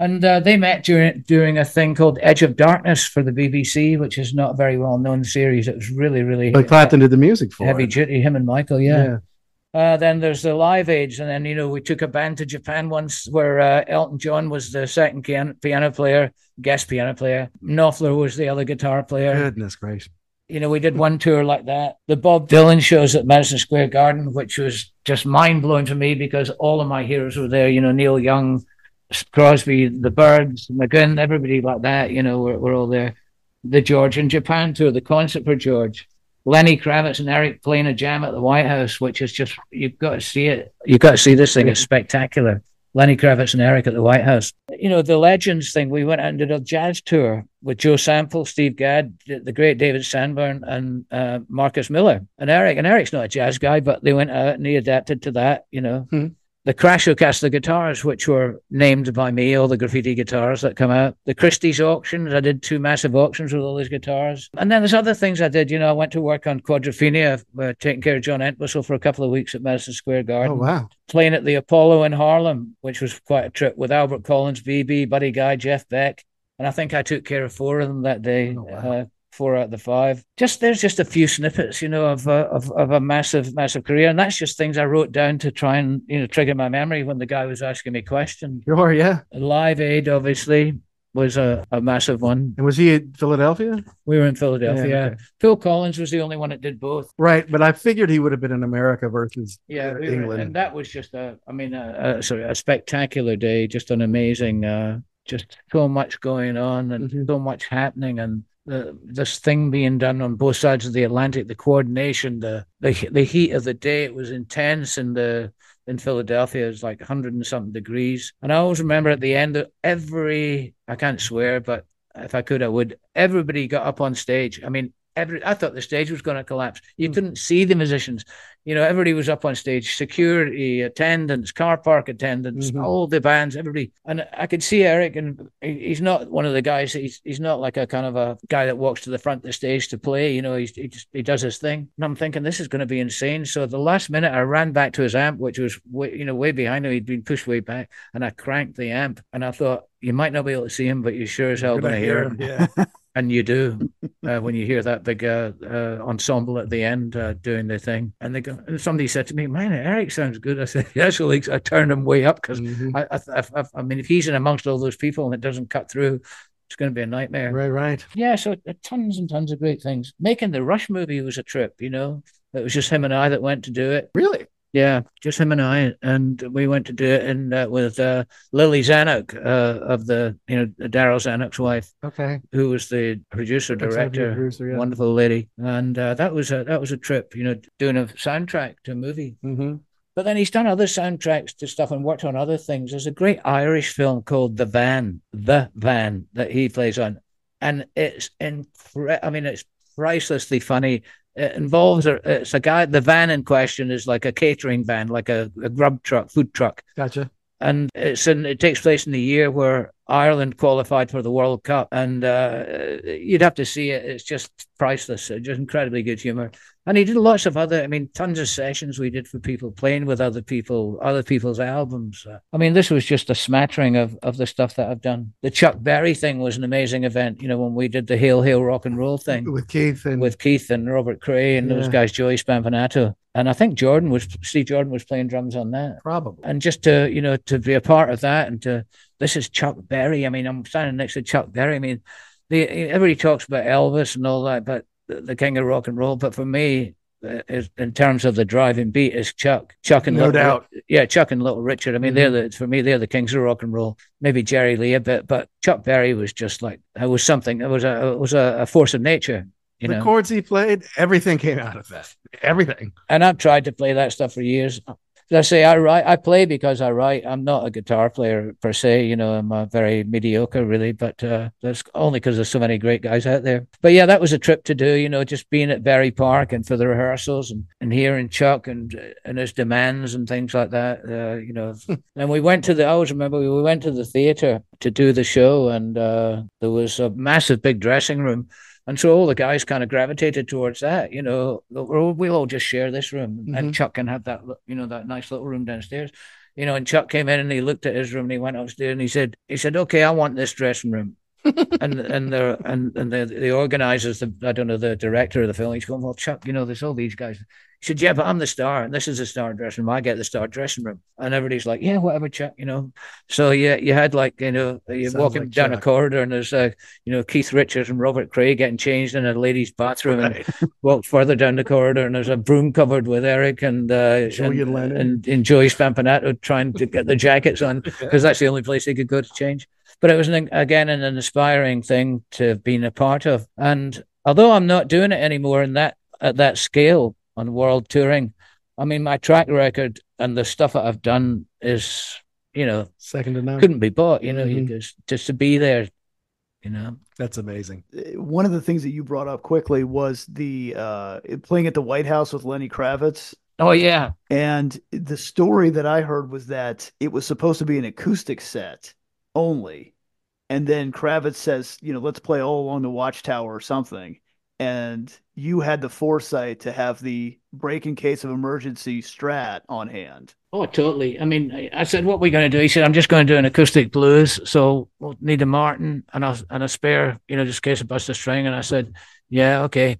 And uh, they met during during a thing called Edge of Darkness for the BBC, which is not a very well known series. It was really, really But Clapton did the music for heavy it. duty. Him and Michael, yeah. Yeah. Uh, then there's the Live Aid, and then you know we took a band to Japan once where uh, Elton John was the second piano player, guest piano player. Knopfler was the other guitar player. Goodness gracious. You know, we did one tour like that. The Bob Dylan shows at Madison Square Garden, which was just mind blowing to me because all of my heroes were there. You know, Neil Young, Crosby, the Byrds, McGuinn, everybody like that. You know, were, were all there. The George in Japan tour, the concert for George. Lenny Kravitz and Eric playing a jam at the White House, which is just you've got to see it. You've got to see this thing. It's spectacular. Lenny Kravitz and Eric at the White House. You know, the Legends thing, we went out and did a jazz tour with Joe Sample, Steve Gadd, the great David Sanborn, and uh, Marcus Miller and Eric. And Eric's not a jazz guy, but they went out and he adapted to that, you know. The Crashocast, the guitars, which were named by me, all the graffiti guitars that come out. The Christie's auctions, I did two massive auctions with all these guitars. And then there's other things I did. You know, I went to work on Quadrophenia, uh, taking care of John Entwistle for a couple of weeks at Madison Square Garden. Oh, wow. Playing at the Apollo in Harlem, which was quite a trip with Albert Collins, BB, Buddy Guy, Jeff Beck. And I think I took care of four of them that day. Oh, uh, four out of the five. Just there's just a few snippets, you know, of, uh, of of a massive, massive career, and that's just things I wrote down to try and you know trigger my memory when the guy was asking me questions. Sure, yeah. Live Aid, obviously, was a, a massive one. And was he in Philadelphia? We were in Philadelphia. Yeah, okay. Phil Collins was the only one that did both. Right, but I figured he would have been in America versus Yeah, uh, we were- England. and that was just a, I mean, a, a, sorry, a spectacular day, just an amazing, uh, just so much going on and Mm-hmm. so much happening, and this thing being done on both sides of the Atlantic, the coordination, the the the heat of the day, it was intense in the in Philadelphia. It was like hundred and something degrees, and I always remember at the end of every, I can't swear, but if I could, I would. Everybody got up on stage. I mean, every I thought the stage was going to collapse. You hmm. couldn't see the musicians. You know, everybody was up on stage, security attendants, car park attendants, mm-hmm. all the bands, everybody. And I could see Eric, and he's not one of the guys. He's he's not like a kind of a guy that walks to the front of the stage to play. You know, he's, he just he does his thing. And I'm thinking this is going to be insane. So the last minute, I ran back to his amp, which was way, you know way behind him. He'd been pushed way back, and I cranked the amp. And I thought you might not be able to see him, but you sure as hell going to hear him. Yeah. *laughs* And you do uh, when you hear that big uh, uh, ensemble at the end uh, doing the thing. And they go, and somebody said to me, "Man, Eric sounds good." I said, *laughs* "Yes, well, I turned him way up because Mm-hmm. I, I, I, I mean, if he's in amongst all those people and it doesn't cut through, it's going to be a nightmare." Right, right. Yeah, so uh, tons and tons of great things. Making the Rush movie was a trip. You know, it was just him and I that went to do it. Really? Yeah, just him and I, and we went to do it in uh, with uh, Lili Zanuck uh, of the you know Darryl Zanuck's wife Okay. who was the producer director, producer, yeah. wonderful lady, and uh, that was a that was a trip, you know, doing a soundtrack to a movie. Mm-hmm. But then he's done other soundtracks to stuff and worked on other things. There's a great Irish film called The Van, The Van that he plays on, and it's incre- I mean, it's pricelessly funny. It involves a, it's a guy. The van in question is like a catering van, like a, a grub truck, food truck Gotcha. and it's in it takes place in the year where Ireland qualified for the World Cup, and uh, you'd have to see it. It's just priceless. It's just incredibly good humor. And he did lots of other, I mean, tons of sessions we did for people playing with other people, other people's albums. I mean, this was just a smattering of of the stuff that I've done. The Chuck Berry thing was an amazing event. You know, when we did the Hail Hail Rock and Roll thing With Keith and with Keith and Robert Cray and those guys, Joey Spampinato. And I think Jordan was, Steve Jordan was playing drums on that probably. and just to you know to be a part of that and to this is Chuck Berry. I mean, I'm standing next to Chuck Berry. I mean, the everybody talks about Elvis and all that, but the, the king of rock and roll. But for me, uh, is, in terms of the driving beat, is Chuck, Chuck and No Little, doubt. yeah, Chuck and Little Richard. I mean, they're the for me they're the kings of rock and roll. Maybe Jerry Lee a bit, but Chuck Berry was just like it was something. It was a it was a, a force of nature. You the know, chords he played, everything came out of that. Everything. and I've tried to play that stuff for years. I say, I write, I play because I write. I'm not a guitar player per se, you know. I'm a very mediocre, really, but uh, that's only because there's so many great guys out there. But yeah, that was a trip to do, you know, just being at Berry Park and for the rehearsals and, and hearing Chuck and and his demands and things like that, uh, you know. *laughs* and we went to the. I always remember we went to the theater to do the show, and uh, there was a massive big dressing room. And so all the guys kind of gravitated towards that, you know, we'll, we'll all just share this room Mhm. and Chuck can have that, you know, that nice little room downstairs. You know, and Chuck came in and he looked at his room and he went upstairs and he said, he said, okay, I want this dressing room. *laughs* and and the and and the the organizers, the I don't know the director of the film, he's going, well, Chuck, you know, there's all these guys. He said, yeah, but I'm the star, and this is the star dressing room. I get the star dressing room, and everybody's like, yeah, whatever, Chuck, you know. So yeah, you had like you know, you're Sounds walking like down a corridor, and there's uh, you know, Keith Richards and Robert Cray getting changed in a ladies' bathroom, and *laughs* walk further down the corridor, and there's a broom covered with Eric and uh, and, Lennon. and, and Joey Spampinato trying to get the jackets on *laughs* because that's the only place they could go to change. But it was an, again an inspiring thing to have been a part of. And although I'm not doing it anymore in that at that scale on world touring, I mean my track record and the stuff that I've done is you know Second to none. couldn't be bought. You know, you Mhm. just just to be there. You know, That's amazing. One of the things that you brought up quickly was the uh, playing at the White House with Lenny Kravitz. Oh yeah. And the story that I heard was that it was supposed to be an acoustic set only. And then Kravitz says, you know, let's play all along the watchtower or something. And you had the foresight to have the break in case of emergency strat on hand. Oh, totally. I mean, I said, "What are we going to do?" He said, "I'm just going to do an acoustic blues, so we'll need a Martin and a and a spare, you know, just in case it bust a string." And I said, "Yeah, okay."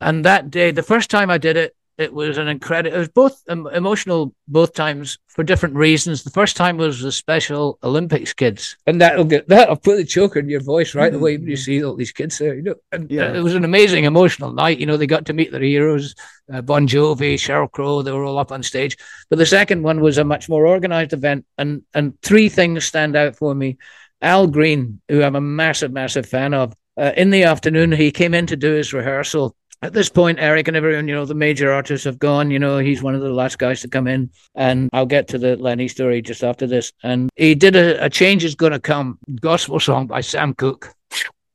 And that day, the first time I did it, it was an incredible. It was both um, emotional both times for different reasons. The first time was the Special Olympics kids, and that'll get that'll put the choker in your voice right away when you mm-hmm. see all these kids there. You know, and yeah. it was an amazing emotional night. You know, they got to meet their heroes, uh, Bon Jovi, Sheryl Crow. They were all up on stage. But the second one was a much more organized event, and and three things stand out for me. Al Green, who I'm a massive, massive fan of, uh, in the afternoon, he came in to do his rehearsal at this point, Eric and everyone, you know, the major artists have gone. You know, he's one of the last guys to come in. And I'll get to the Lenny story just after this. And he did a, a Change is Gonna Come gospel song by Sam Cooke.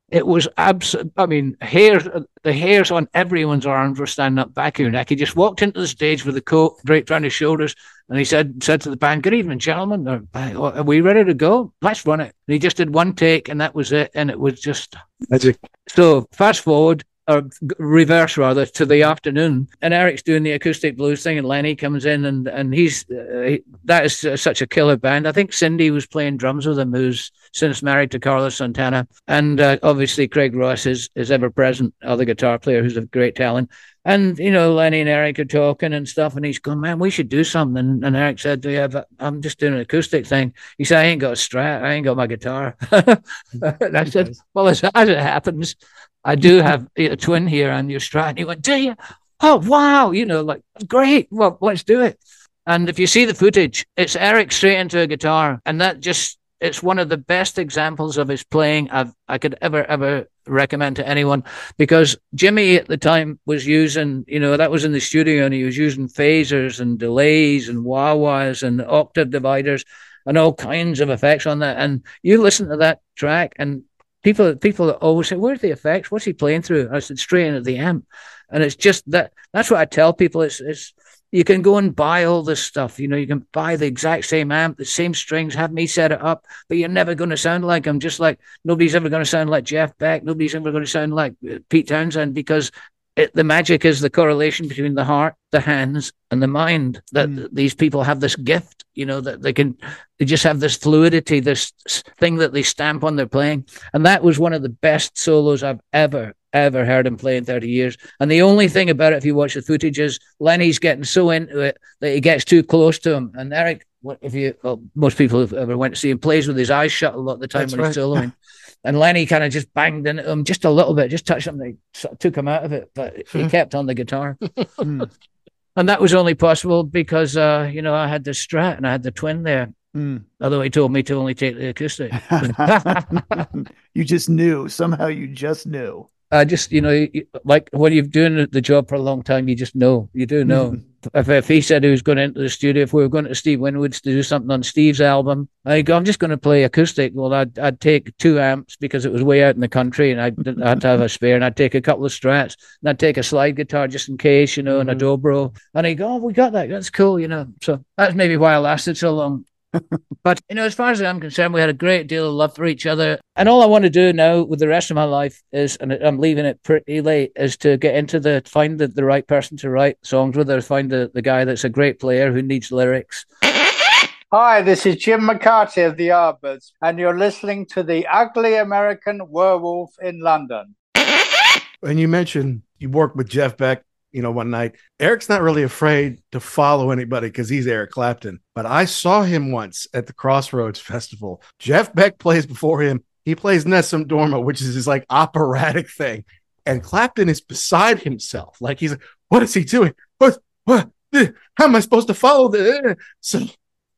It was absolute. I mean, hairs, the hairs on everyone's arms were standing up back of your neck. He just walked into the stage with the coat draped around his shoulders, and he said, said to the band, "Good evening, gentlemen. Are, are we ready to go? Let's run it." And he just did one take, and that was it. And it was just magic. So fast forward, or reverse rather to the afternoon. And eric's doing the acoustic blues thing and lenny comes in and and he's uh, he, that is uh, such a killer band. I think cindy was playing drums with him who's since married to carlos santana. And uh, obviously craig ross is is ever present other guitar player who's a great talent. And you know lenny and eric are talking and stuff and he's going man we should do something. And eric said yeah but i'm just doing an acoustic thing. He said i ain't got a strat i ain't got my guitar. *laughs* And i said well as, as it happens I do have a twin here on your strat. And he went, Do you? Oh, wow. You know, like, great. Well, let's do it. And if you see the footage, it's Eric straight into a guitar. And that just, it's one of the best examples of his playing I've, I could ever, ever recommend to anyone because Jimi at the time was using, you know, that was in the studio and he was using phasers and delays and wah wahs and octave dividers and all kinds of effects on that. And you listen to that track and people people that always say, "Where's the effects? What's he playing through?" I said, "Straight into the amp," and it's just that. That's what I tell people. It's it's you can go and buy all this stuff. You know, you can buy the exact same amp, the same strings, have me set it up, but you're never going to sound like him. Just like nobody's ever going to sound like Jeff Beck. Nobody's ever going to sound like uh, Pete Townshend because it, the magic is the correlation between the heart, the hands, and the mind. That mm. these people have this gift, you know, that they can, they just have this fluidity, this thing that they stamp on their playing. And that was one of the best solos I've ever, ever heard him play in 30 years. And the only thing about it, if you watch the footage, is Lenny's getting so into it that he gets too close to him. And Eric, if you, well, most people who've ever went to see him plays with his eyes shut a lot of the time That's when right. he's soloing. *laughs* And Lenny kind of just banged into him just a little bit, just touched him. They sort of took him out of it, but he *laughs* kept on the guitar. *laughs* mm. And that was only possible because, uh, you know, I had the strat and I had the twin there. Mm. Although he told me to only take the acoustic. *laughs* you just knew. Somehow you just knew. I just, you know, like when you've doing the job for a long time, you just know. You do know. Mm-hmm. *laughs* If, if he said he was going into the studio, if we were going to Steve Winwood's to do something on Steve's album, I go, I'm just going to play acoustic. Well, I'd, I'd take two amps because it was way out in the country and I, I had to have a spare and I'd take a couple of strats and I'd take a slide guitar just in case, you know, mm-hmm. and a mm-hmm. dobro. And he'd go, oh, we got that. That's cool, you know. So that's maybe why I lasted so long. *laughs* but you know, as far as I'm concerned, we had a great deal of love for each other. And all I want to do now with the rest of my life is, and I'm leaving it pretty late, is to get into the find the, the right person to write songs with, or find the, the guy that's a great player who needs lyrics. *laughs* Hi, this is Jim McCarty of the Yardbirds, and you're listening to the Ugly American Werewolf in London. And you mentioned you worked with Jeff Beck you know, one night. Eric's not really afraid to follow anybody because he's Eric Clapton. But I saw him once at the Crossroads *laughs* Festival. Jeff Beck plays before him. He plays Nessun Dorma, which is his like operatic thing. And Clapton is beside himself. Like he's, what is he doing? What, what, eh, how am I supposed to follow this? Eh, eh, so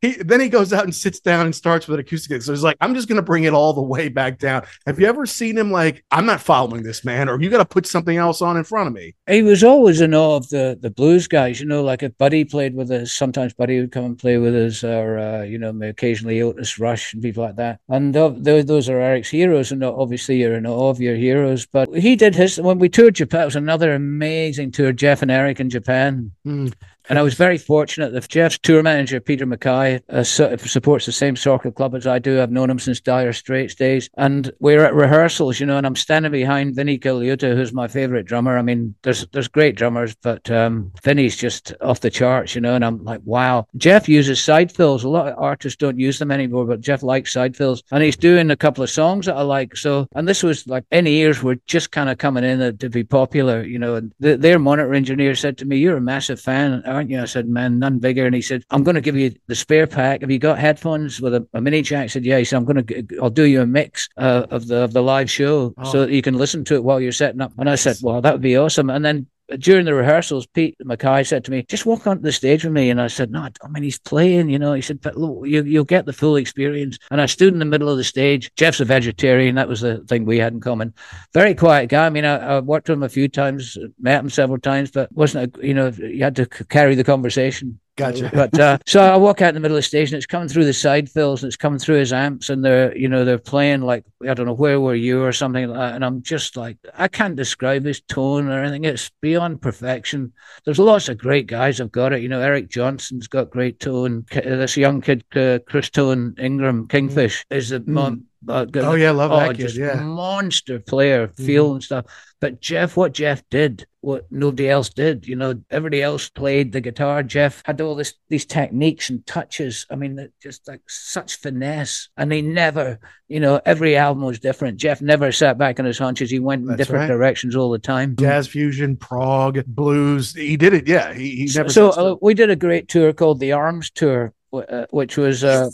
he then he goes out and sits down and starts with an acoustic. So he's like, I'm just gonna bring it all the way back down. Have you ever seen him like, I'm not following this man, or you got to put something else on in front of me? He was always in awe of the the blues guys. You know, like if Buddy played with us, sometimes Buddy would come and play with us, or uh, you know, occasionally Otis Rush and people like that. And uh, those, those are Eric's heroes, and obviously you're in awe of your heroes. But he did his when we toured Japan. It was another amazing tour. Jeff and Eric in Japan. Mm. And I was very fortunate that Jeff's tour manager, Peter Mackay, uh, su- supports the same soccer club as I do. I've known him since Dire Straits days. And we're at rehearsals, you know, and I'm standing behind Vinnie Colaiuta, who's my favorite drummer. I mean, there's there's great drummers, but um, Vinnie's just off the charts, you know, and I'm like, wow. Jeff uses side fills. A lot of artists don't use them anymore, but Jeff likes side fills. And he's doing a couple of songs that I like. So, and this was like, any ears were just kind of coming in to be popular, you know, and the, their monitor engineer said to me, You're a massive fan, aren't you? I said, Man, none bigger. And he said, I'm going to give you the spare pack. Have you got headphones with a, a mini jack? I said, Yeah. He said, I'm going to, I'll do you a mix uh, of the of the live show Oh. so that you can listen to it while you're setting up. And I said, Well, that would be awesome. And then during the rehearsals, Pete Mackay said to me, "Just walk onto the stage with me." And I said, "No, I mean he's playing, you know." He said, "But look, you, you'll get the full experience." And I stood in the middle of the stage. Jeff's a vegetarian. That was the thing we had in common. Very quiet guy. I mean, I, I worked with him a few times, met him several times, but wasn't a, you know you had to carry the conversation. Gotcha. *laughs* But uh, so I walk out in the middle of the stage and it's coming through the side fills and it's coming through his amps and they're, you know, they're playing like, I don't know, where were you or something like that. And I'm just like, I can't describe his tone or anything. It's beyond perfection. There's lots of great guys have got it. You know, Eric Johnson's got great tone. This young kid, uh, Christone Ingram, Kingfish, is the mon- uh, Oh, yeah, love that kid, yeah. monster player, feel and stuff. But Jeff, what Jeff did, what nobody else did, you know, everybody else played the guitar. Jeff had all this these techniques and touches. I mean, just like such finesse, and he never, you know, every album was different. Jeff never sat back on his haunches. He went in That's different right. directions all the time. Jazz fusion, prog, blues. He did it. Yeah, he, he never. so sat uh, we did a great tour called the Arms Tour, which was uh,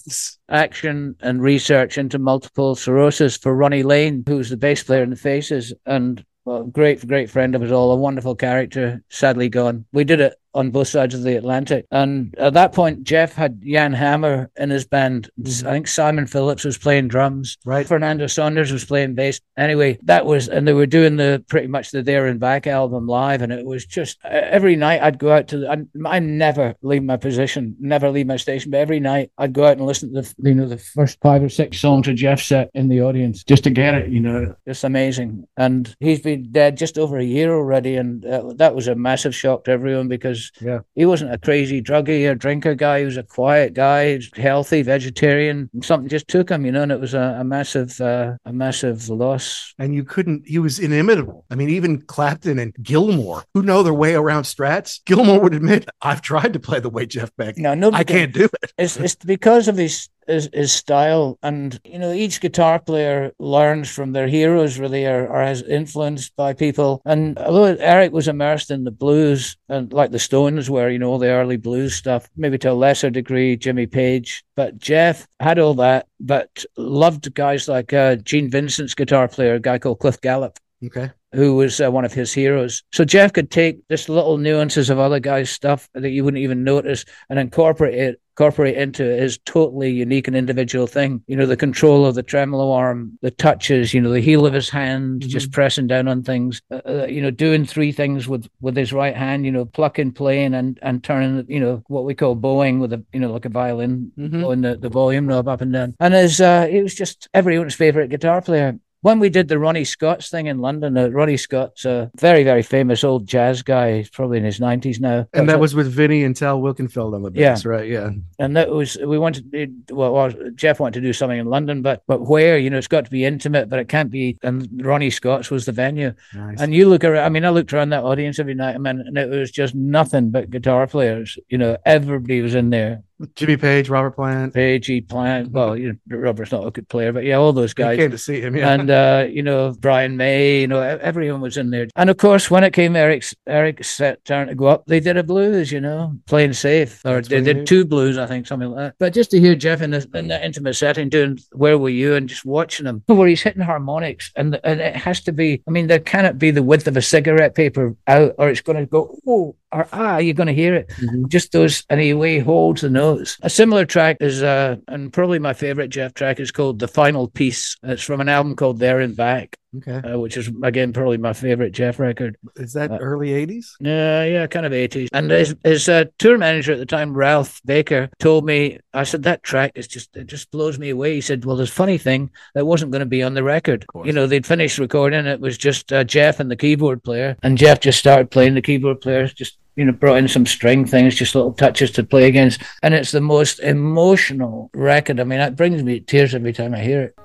action and research into multiple sclerosis for Ronnie Lane, who's the bass player in the Faces, and well, great, great friend of us all, a wonderful character, sadly gone. We did it on both sides of the Atlantic. And at that point, Jeff had Jan Hammer in his band. I think Simon Phillips was playing drums. Right. Fernando Saunders was playing bass. Anyway, that was, and they were doing the pretty much the There and Back album live. And it was just every night I'd go out to the, I, I never leave my position, never leave my station, but every night I'd go out and listen to the, you know, the first five or six songs of Jeff set in the audience just to get it, you know, It's amazing. And he's been dead just over a year already. And uh, that was a massive shock to everyone because Yeah. he wasn't a crazy druggie or drinker guy. He was a quiet guy, healthy, vegetarian. Something just took him, you know, and it was a, a massive, uh, a massive loss. and you couldn't he was inimitable i mean even clapton and Gilmour who know their way around strats Gilmour would admit i've tried to play the way jeff beck No, nobody i can't do it It's it's because of his, his style, and you know, each guitar player learns from their heroes, really, or, or is influenced by people. And although Eric was immersed in the blues, and like the Stones were, you know, all the early blues stuff, maybe to a lesser degree, Jimmy Page, but Jeff had all that, but loved guys like uh, Gene Vincent's guitar player, a guy called Cliff Gallup. Okay who was uh, one of his heroes. So Jeff could take just little nuances of other guys' stuff that you wouldn't even notice and incorporate it, incorporate into his totally unique and individual thing. You know, the control of the tremolo arm, the touches, you know, the heel of his hand, just pressing down on things. Uh, uh, you know, doing three things with with his right hand. You know, plucking, playing, and and turning. You know, what we call bowing with a you know like a violin, blowing the, the volume knob up and down. And as uh, he was just everyone's favorite guitar player when we did the Ronnie Scott's thing in London, uh, Ronnie Scott's a very, very famous old jazz guy. He's probably in his 90s now. and that was with Vinnie and tal wilkenfeld on the bass right yeah And that was, we wanted, to, well, well, Jeff wanted to do something in London, but but where? You know, it's got to be intimate, but it can't be. And Ronnie Scott's was the venue. Nice. And you look around, I mean, I looked around that audience every night, I mean, and it was just nothing but guitar players. You know, everybody was in there. Jimmy page robert plant Page, E. Plant. Well, you know, Robert's not a good player, but yeah, all those guys. came to see him yeah And uh, you know Brian May, you know everyone was in there. And of course, when it came Eric's Eric's set turn to go up, they did a blues, you know, playing safe, or That's they did two blues, I think, something like that. But just to hear Jeff in, a, in that intimate setting doing "Where Were You" and just watching him, where he's hitting harmonics, and the, and it has to be. I mean, there cannot be the width of a cigarette paper out, or it's going to go. Oh, or ah, you're going to hear it. Mm-hmm. Just those, and he way holds the notes. A similar track is, uh, and probably my favorite Jeff track is called "The Final Peace." It's from an album called "There and Back." Okay. Uh, which is again probably my favorite Jeff record. Is that early '80s? Yeah, yeah, kind of 80s. And his, his uh, tour manager at the time, Ralph Baker, told me, I said, that track is just, it just blows me away. He said, well, there's a funny thing that wasn't going to be on the record. You know, they'd finished recording. It was just uh, Jeff and the keyboard player. And Jeff just started playing the keyboard player just you know, brought in some string things, just little touches to play against. And it's the most emotional record. I mean, it brings me tears every time I hear it.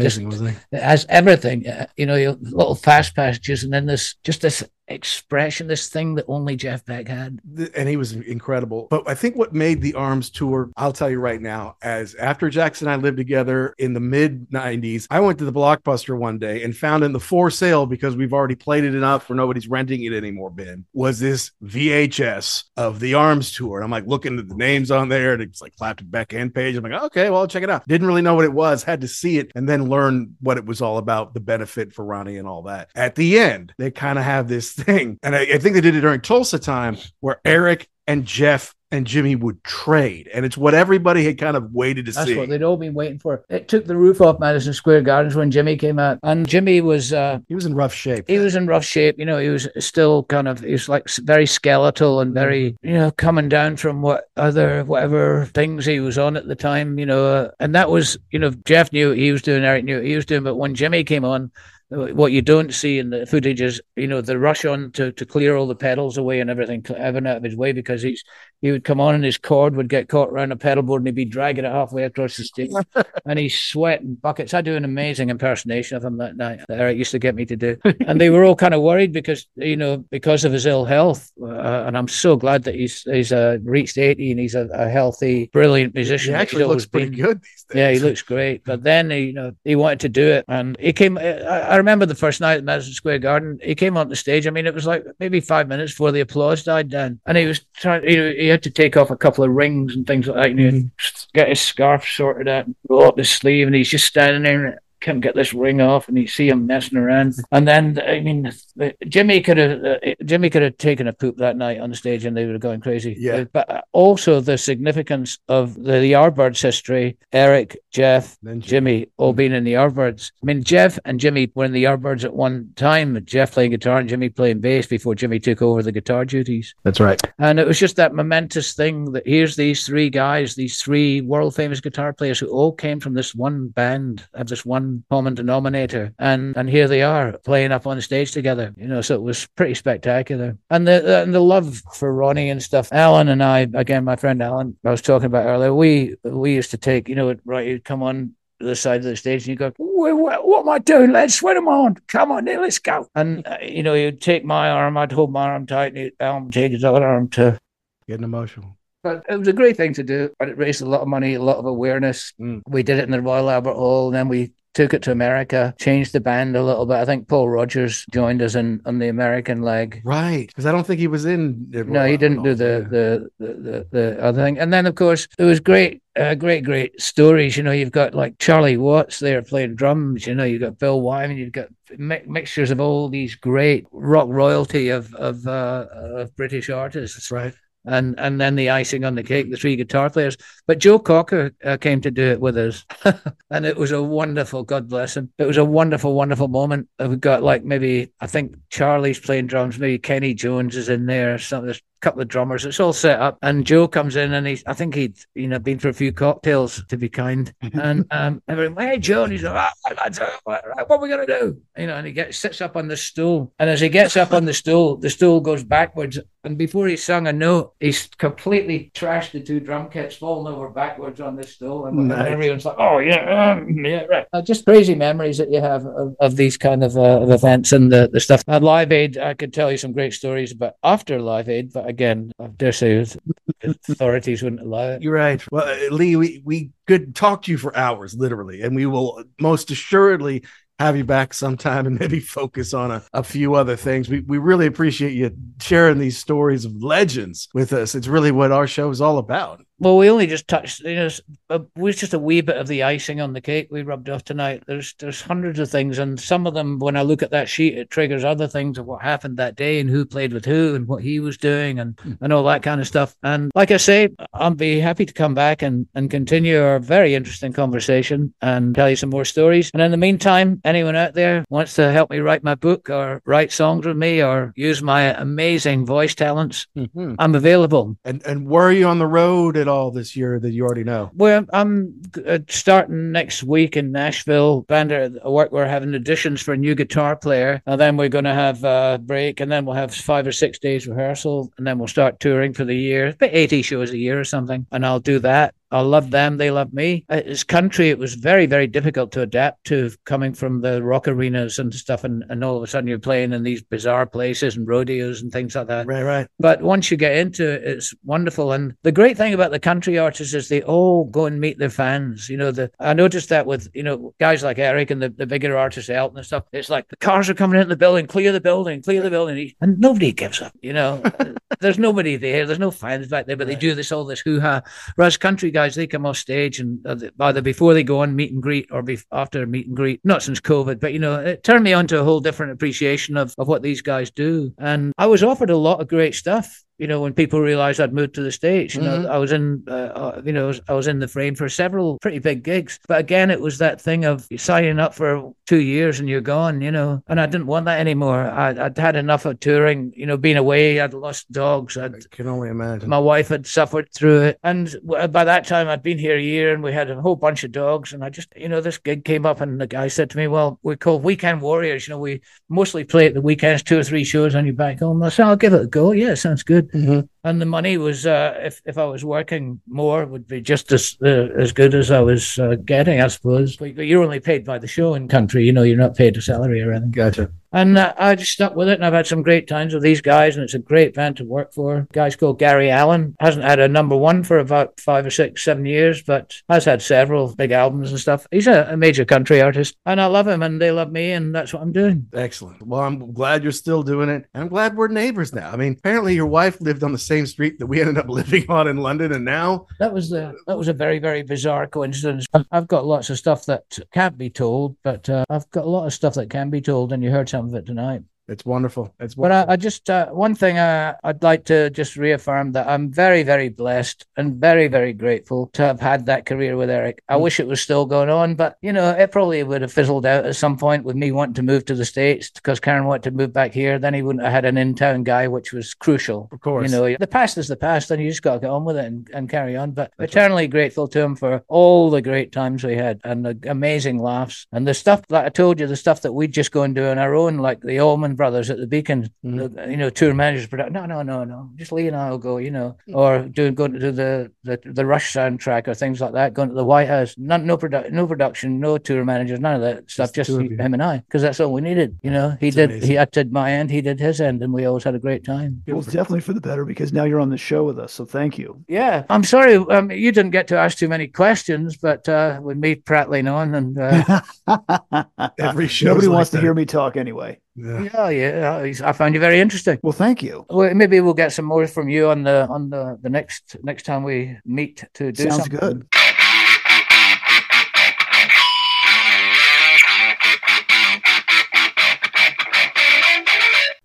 Amazing, wasn't he? It has everything, uh, you know, your little fast passages, and then this just this expression, this thing that only Jeff Beck had. And he was incredible. But I think what made the Arms tour, I'll tell you right now, as after Jackson and I lived together in the mid 90s, I went to the Blockbuster one day and found in the for sale because we've already played it enough for nobody's renting it anymore, Ben, was this VHS of the Arms tour. And I'm like looking at the names on there and it's like Clapton Beck end page. I'm like, okay, well, I'll check it out. Didn't really know what it was, had to see it and then learn what it was all about, the benefit for Ronnie and all that. At the end, they kind of have this thing. And I, I think they did it during Tulsa time where Eric and Jeff and Jimmy would trade. And it's what everybody had kind of waited to That's see. what they'd all been waiting for. It took the roof off Madison Square Gardens when Jimmy came out, and Jimmy was uh, he was in rough shape. He was in rough shape. You know, he was still kind of he was like very skeletal and very you know coming down from what other whatever things he was on at the time. You know, uh, and that was you know Jeff knew what he was doing, Eric knew what he was doing, but when Jimmy came on. What you don't see in the footage is, you know, the rush on to, to clear all the pedals away and everything, everything out of his way because he's he would come on and his cord would get caught around a pedal board and he'd be dragging it halfway across the stage *laughs* and he's sweating buckets. I do an amazing impersonation of him that night that Eric used to get me to do. And they were all kind of worried because, you know, because of his ill health. Uh, and I'm so glad that he's he's uh, reached 80 and he's a, a healthy, brilliant musician. He actually looks pretty been. good these days. Yeah, he looks great. But then, he, you know, he wanted to do it. And he came, I, I remember the first night at Madison Square Garden, he came on the stage. I mean, it was like maybe five minutes before the applause died down. And he was trying, you know, he had to take off a couple of rings and things like that. And he'd mm-hmm. get his scarf sorted out, and roll up his sleeve, and he's just standing there can't get this ring off, and you see him messing around. And then, I mean, Jimmy could have uh, Jimmy could have taken a poop that night on the stage, and they would have gone crazy. Yeah. Uh, but uh, also the significance of the, the Yardbirds history. Eric, Jeff, Jimmy all mm. being in the Yardbirds. I mean, Jeff and Jimmy were in the Yardbirds at one time. Jeff playing guitar and Jimmy playing bass before Jimmy took over the guitar duties. That's right. And it was just that momentous thing that here's these three guys, these three world famous guitar players who all came from this one band, have this one common denominator, and and here they are playing up on the stage together. You know, so it was pretty spectacular. And the and the love for Ronnie and stuff. Alan and I, again, my friend Alan, I was talking about earlier. We we used to take, you know, right, you'd come on the side of the stage and you go, what, what, am I doing? Let's swing them on. Come on, let's go. And, uh, you know, you'd take my arm, I'd hold my arm tight, and Alan would take his other arm to. Getting emotional. But it was a great thing to do. And it raised a lot of money, a lot of awareness. We did it in the Royal Albert Hall, and then we took it to America, changed the band a little bit. I think Paul Rodgers joined us in on the American leg. Right. Because I don't think he was in. No, he didn't do the, the, the, the, the other thing. And then, of course, it was great, uh, great, great stories. You know, you've got like Charlie Watts there playing drums. You know, you've got Bill Wyman. You've got mi- mixtures of all these great rock royalty of of, uh, of British artists. Right. And and then the icing on the cake, the three guitar players. But Joe Cocker uh, came to do it with us, *laughs* and it was a wonderful. God bless him. It was a wonderful, wonderful moment. We got like maybe I think Charlie's playing drums. Maybe Kenny Jones is in there. Some there's couple of drummers. It's all set up, and Joe comes in, and he's I think he'd you know been for a few cocktails to be kind, and um, everyone, hey Joe, and he's like, "Ah, lads, uh, what, what are we gonna do? You know, and he gets sits up on the stool, and as he gets up on the stool, the stool goes backwards, and before he sung a note, he's completely trashed the two drum kits, falling over backwards on the stool, and Nice. everyone's like, oh yeah, um, yeah, right. Uh, just crazy memories that you have of, of these kind of, uh, of events and the, the stuff. At Live Aid, I could tell you some great stories about after Live Aid, but again, I dare say authorities wouldn't allow it. You're right. Well, uh, Lee, we, we could talk to you for hours, literally, and we will most assuredly have you back sometime and maybe focus on a, a few other things. We, we really appreciate you sharing these stories of legends with us. It's really what our show is all about. Well, we only just touched, you know, it was just a wee bit of the icing on the cake we rubbed off tonight. There's there's hundreds of things, and some of them, when I look at that sheet, it triggers other things of what happened that day and who played with who and what he was doing and, mm. and all that kind of stuff. And like I say, I'll be happy to come back and, and continue our very interesting conversation and tell you some more stories. And in the meantime, anyone out there wants to help me write my book or write songs with me or use my amazing voice talents, mm-hmm. I'm available. And and where are you on the road at all this year that you already know? Well, I'm uh, starting next week in Nashville. Band work. We're having auditions for a new guitar player, and then we're going to have a break, and then we'll have five or six days rehearsal, and then we'll start touring for the year. About eighty shows a year or something, and I'll do that. I love them. They love me. Uh, as country, it was very, very difficult to adapt to coming from the rock arenas and stuff. And, and all of a sudden you're playing in these bizarre places and rodeos and things like that. Right, right. But once you get into it, it's wonderful. And the great thing about the country artists is they all go and meet their fans. You know, the I noticed that with, you know, guys like Eric and the, the bigger artists, Elton and stuff. It's like the cars are coming into the building, clear the building, clear the building. And nobody gives up, you know. *laughs* There's nobody there. There's no fans back there, but right. they do this, all this hoo ha. Whereas country guys, they come off stage stage and uh, either before they go on meet and greet or be- after meet and greet. Not since COVID, but you know, it turned me on to a whole different appreciation of, of what these guys do. And I was offered a lot of great stuff you know, when people realized I'd moved to the States, you mm-hmm. know, I was in, uh, uh, you know, I was in the frame for several pretty big gigs. But again, it was that thing of signing up for two years and you're gone, you know, and I didn't want that anymore. I, would had enough of touring, you know, being away. I'd lost dogs. I'd, i can only imagine. My wife had suffered through it. And by that time, I'd been here a year and we had a whole bunch of dogs. And I just, you know, this gig came up and the guy said to me, well, we're called Weekend Warriors. You know, we mostly play at the weekends, two or three shows on your back home. I said, I'll give it a go. Yeah, sounds good. Mm-hmm and the money was uh, if if I was working more would be just as uh, as good as I was uh, getting, I suppose. But you're only paid by the show in country, you know. You're not paid a salary or anything. Gotcha. And uh, I just stuck with it, and I've had some great times with these guys, and it's a great band to work for. Guys called Gary Allan hasn't had a number one for about five or six, seven years, but has had several big albums and stuff. He's a, a major country artist, and I love him, and they love me, and that's what I'm doing. Excellent. Well, I'm glad you're still doing it, and I'm glad we're neighbors now. I mean, apparently your wife lived on the same street that we ended up *laughs* living on in London, and now that was the that was a very very bizarre coincidence. I've got lots of stuff that can't be told, but uh, I've got a lot of stuff that can be told, and you heard some of it tonight. It's wonderful. It's wonderful. But I, I just uh, one thing uh, I'd like to just reaffirm that I'm very, very blessed and very, very grateful to have had that career with Eric. I mm. wish it was still going on, but you know, it probably would have fizzled out at some point with me wanting to move to the states because Karen wanted to move back here. Then he wouldn't have had an in-town guy, which was crucial. Of course, you know, the past is the past, and you just got to get on with it and, and carry on. But That's eternally right. grateful to him for all the great times we had and the amazing laughs and the stuff that I told you, the stuff that we'd just go and do on our own, like the Allman Brothers at the Beacon mm-hmm. you know, tour managers. But no, no, no, no. Just Lee and I will go, you know, mm. or doing going to do the, the the Rush soundtrack or things like that. Going to the White House. Not no production, no production, no tour managers, none of that stuff. Just, just him and I, because that's all we needed. You know, he it's did. Amazing. He acted my end. He did his end, and we always had a great time. It was definitely for the better because now you're on the show with us. So thank you. Yeah, I'm sorry. Um, you didn't get to ask too many questions, but uh, with me prattling on and uh... *laughs* *laughs* every show, nobody like wants that. to hear me talk anyway. Yeah. yeah, yeah. I found you very interesting. Well, thank you. Well, maybe we'll get some more from you on the on the the next next time we meet to do Sounds something. good.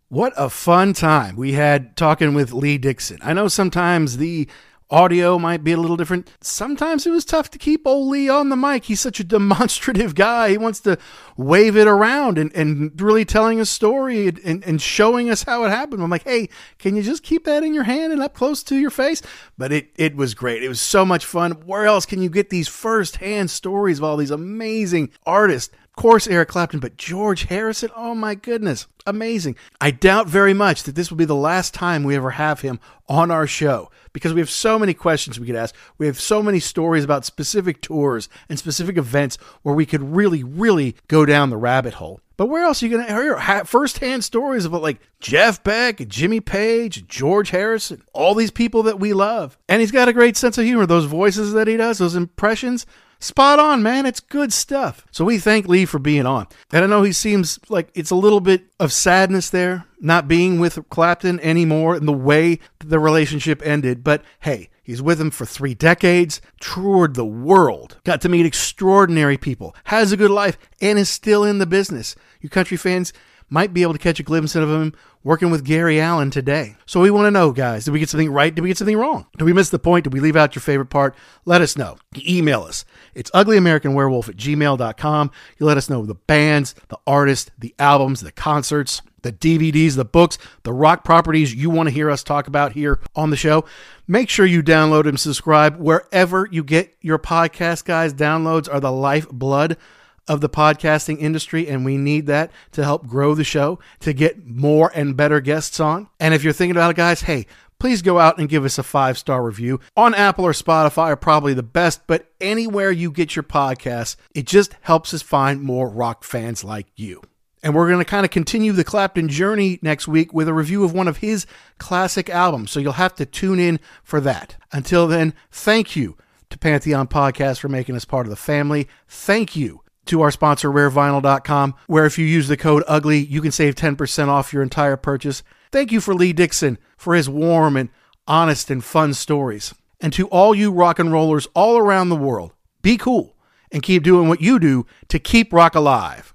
What a fun time we had talking with Lee Dickson. I know sometimes the Audio might be a little different. Sometimes it was tough to keep old Lee on the mic. He's such a *laughs* demonstrative guy. He wants to wave it around and, and really telling a story and, and showing us how it happened. I'm like, hey, can you just keep that in your hand and up close to your face? But it, it was great. It was so much fun. Where else can you get these first hand stories of all these amazing artists? Course, Eric Clapton, but George Harrison, oh my goodness, amazing. I doubt very much that this will be the last time we ever have him on our show because we have so many questions we could ask. We have so many stories about specific tours and specific events where we could really, really go down the rabbit hole. But where else are you going to hear firsthand stories about like Jeff Beck, Jimmy Page, George Harrison, all these people that we love? And he's got a great sense of humor. Those voices that he does, those impressions, spot on, man. It's good stuff. So we thank Lee for being on. And I know he seems like it's a little bit of sadness there, not being with Clapton anymore and the way the relationship ended. But hey, He's with him for three decades, toured the world, got to meet extraordinary people, has a good life, and is still in the business. You country fans might be able to catch a glimpse of him working with Gary Allan today. So we want to know, guys, did we get something right? Did we get something wrong? Did we miss the point? Did we leave out your favorite part? Let us know. Email us. It's uglyamericanwerewolf at gmail.com. You let us know the bands, the artists, the albums, the concerts the DVDs, the books, the rock properties you want to hear us talk about here on the show. Make sure you download and subscribe wherever you get your podcast, guys. Downloads are the lifeblood of the podcasting industry, and we need that to help grow the show, to get more and better guests on. And if you're thinking about it, guys, hey, please go out and give us a five star review on Apple or Spotify are probably the best, but anywhere you get your podcasts, it just helps us find more rock fans like you. And we're going to kind of continue the Clapton journey next week with a review of one of his classic albums. So you'll have to tune in for that. Until then, thank you to Pantheon Podcast for making us part of the family. Thank you to our sponsor, rarevinyl.com, where if you use the code UGLY, you can save 10% off your entire purchase. Thank you for Lee Dickson for his warm and honest and fun stories. And to all you rock and rollers all around the world, be cool and keep doing what you do to keep rock alive.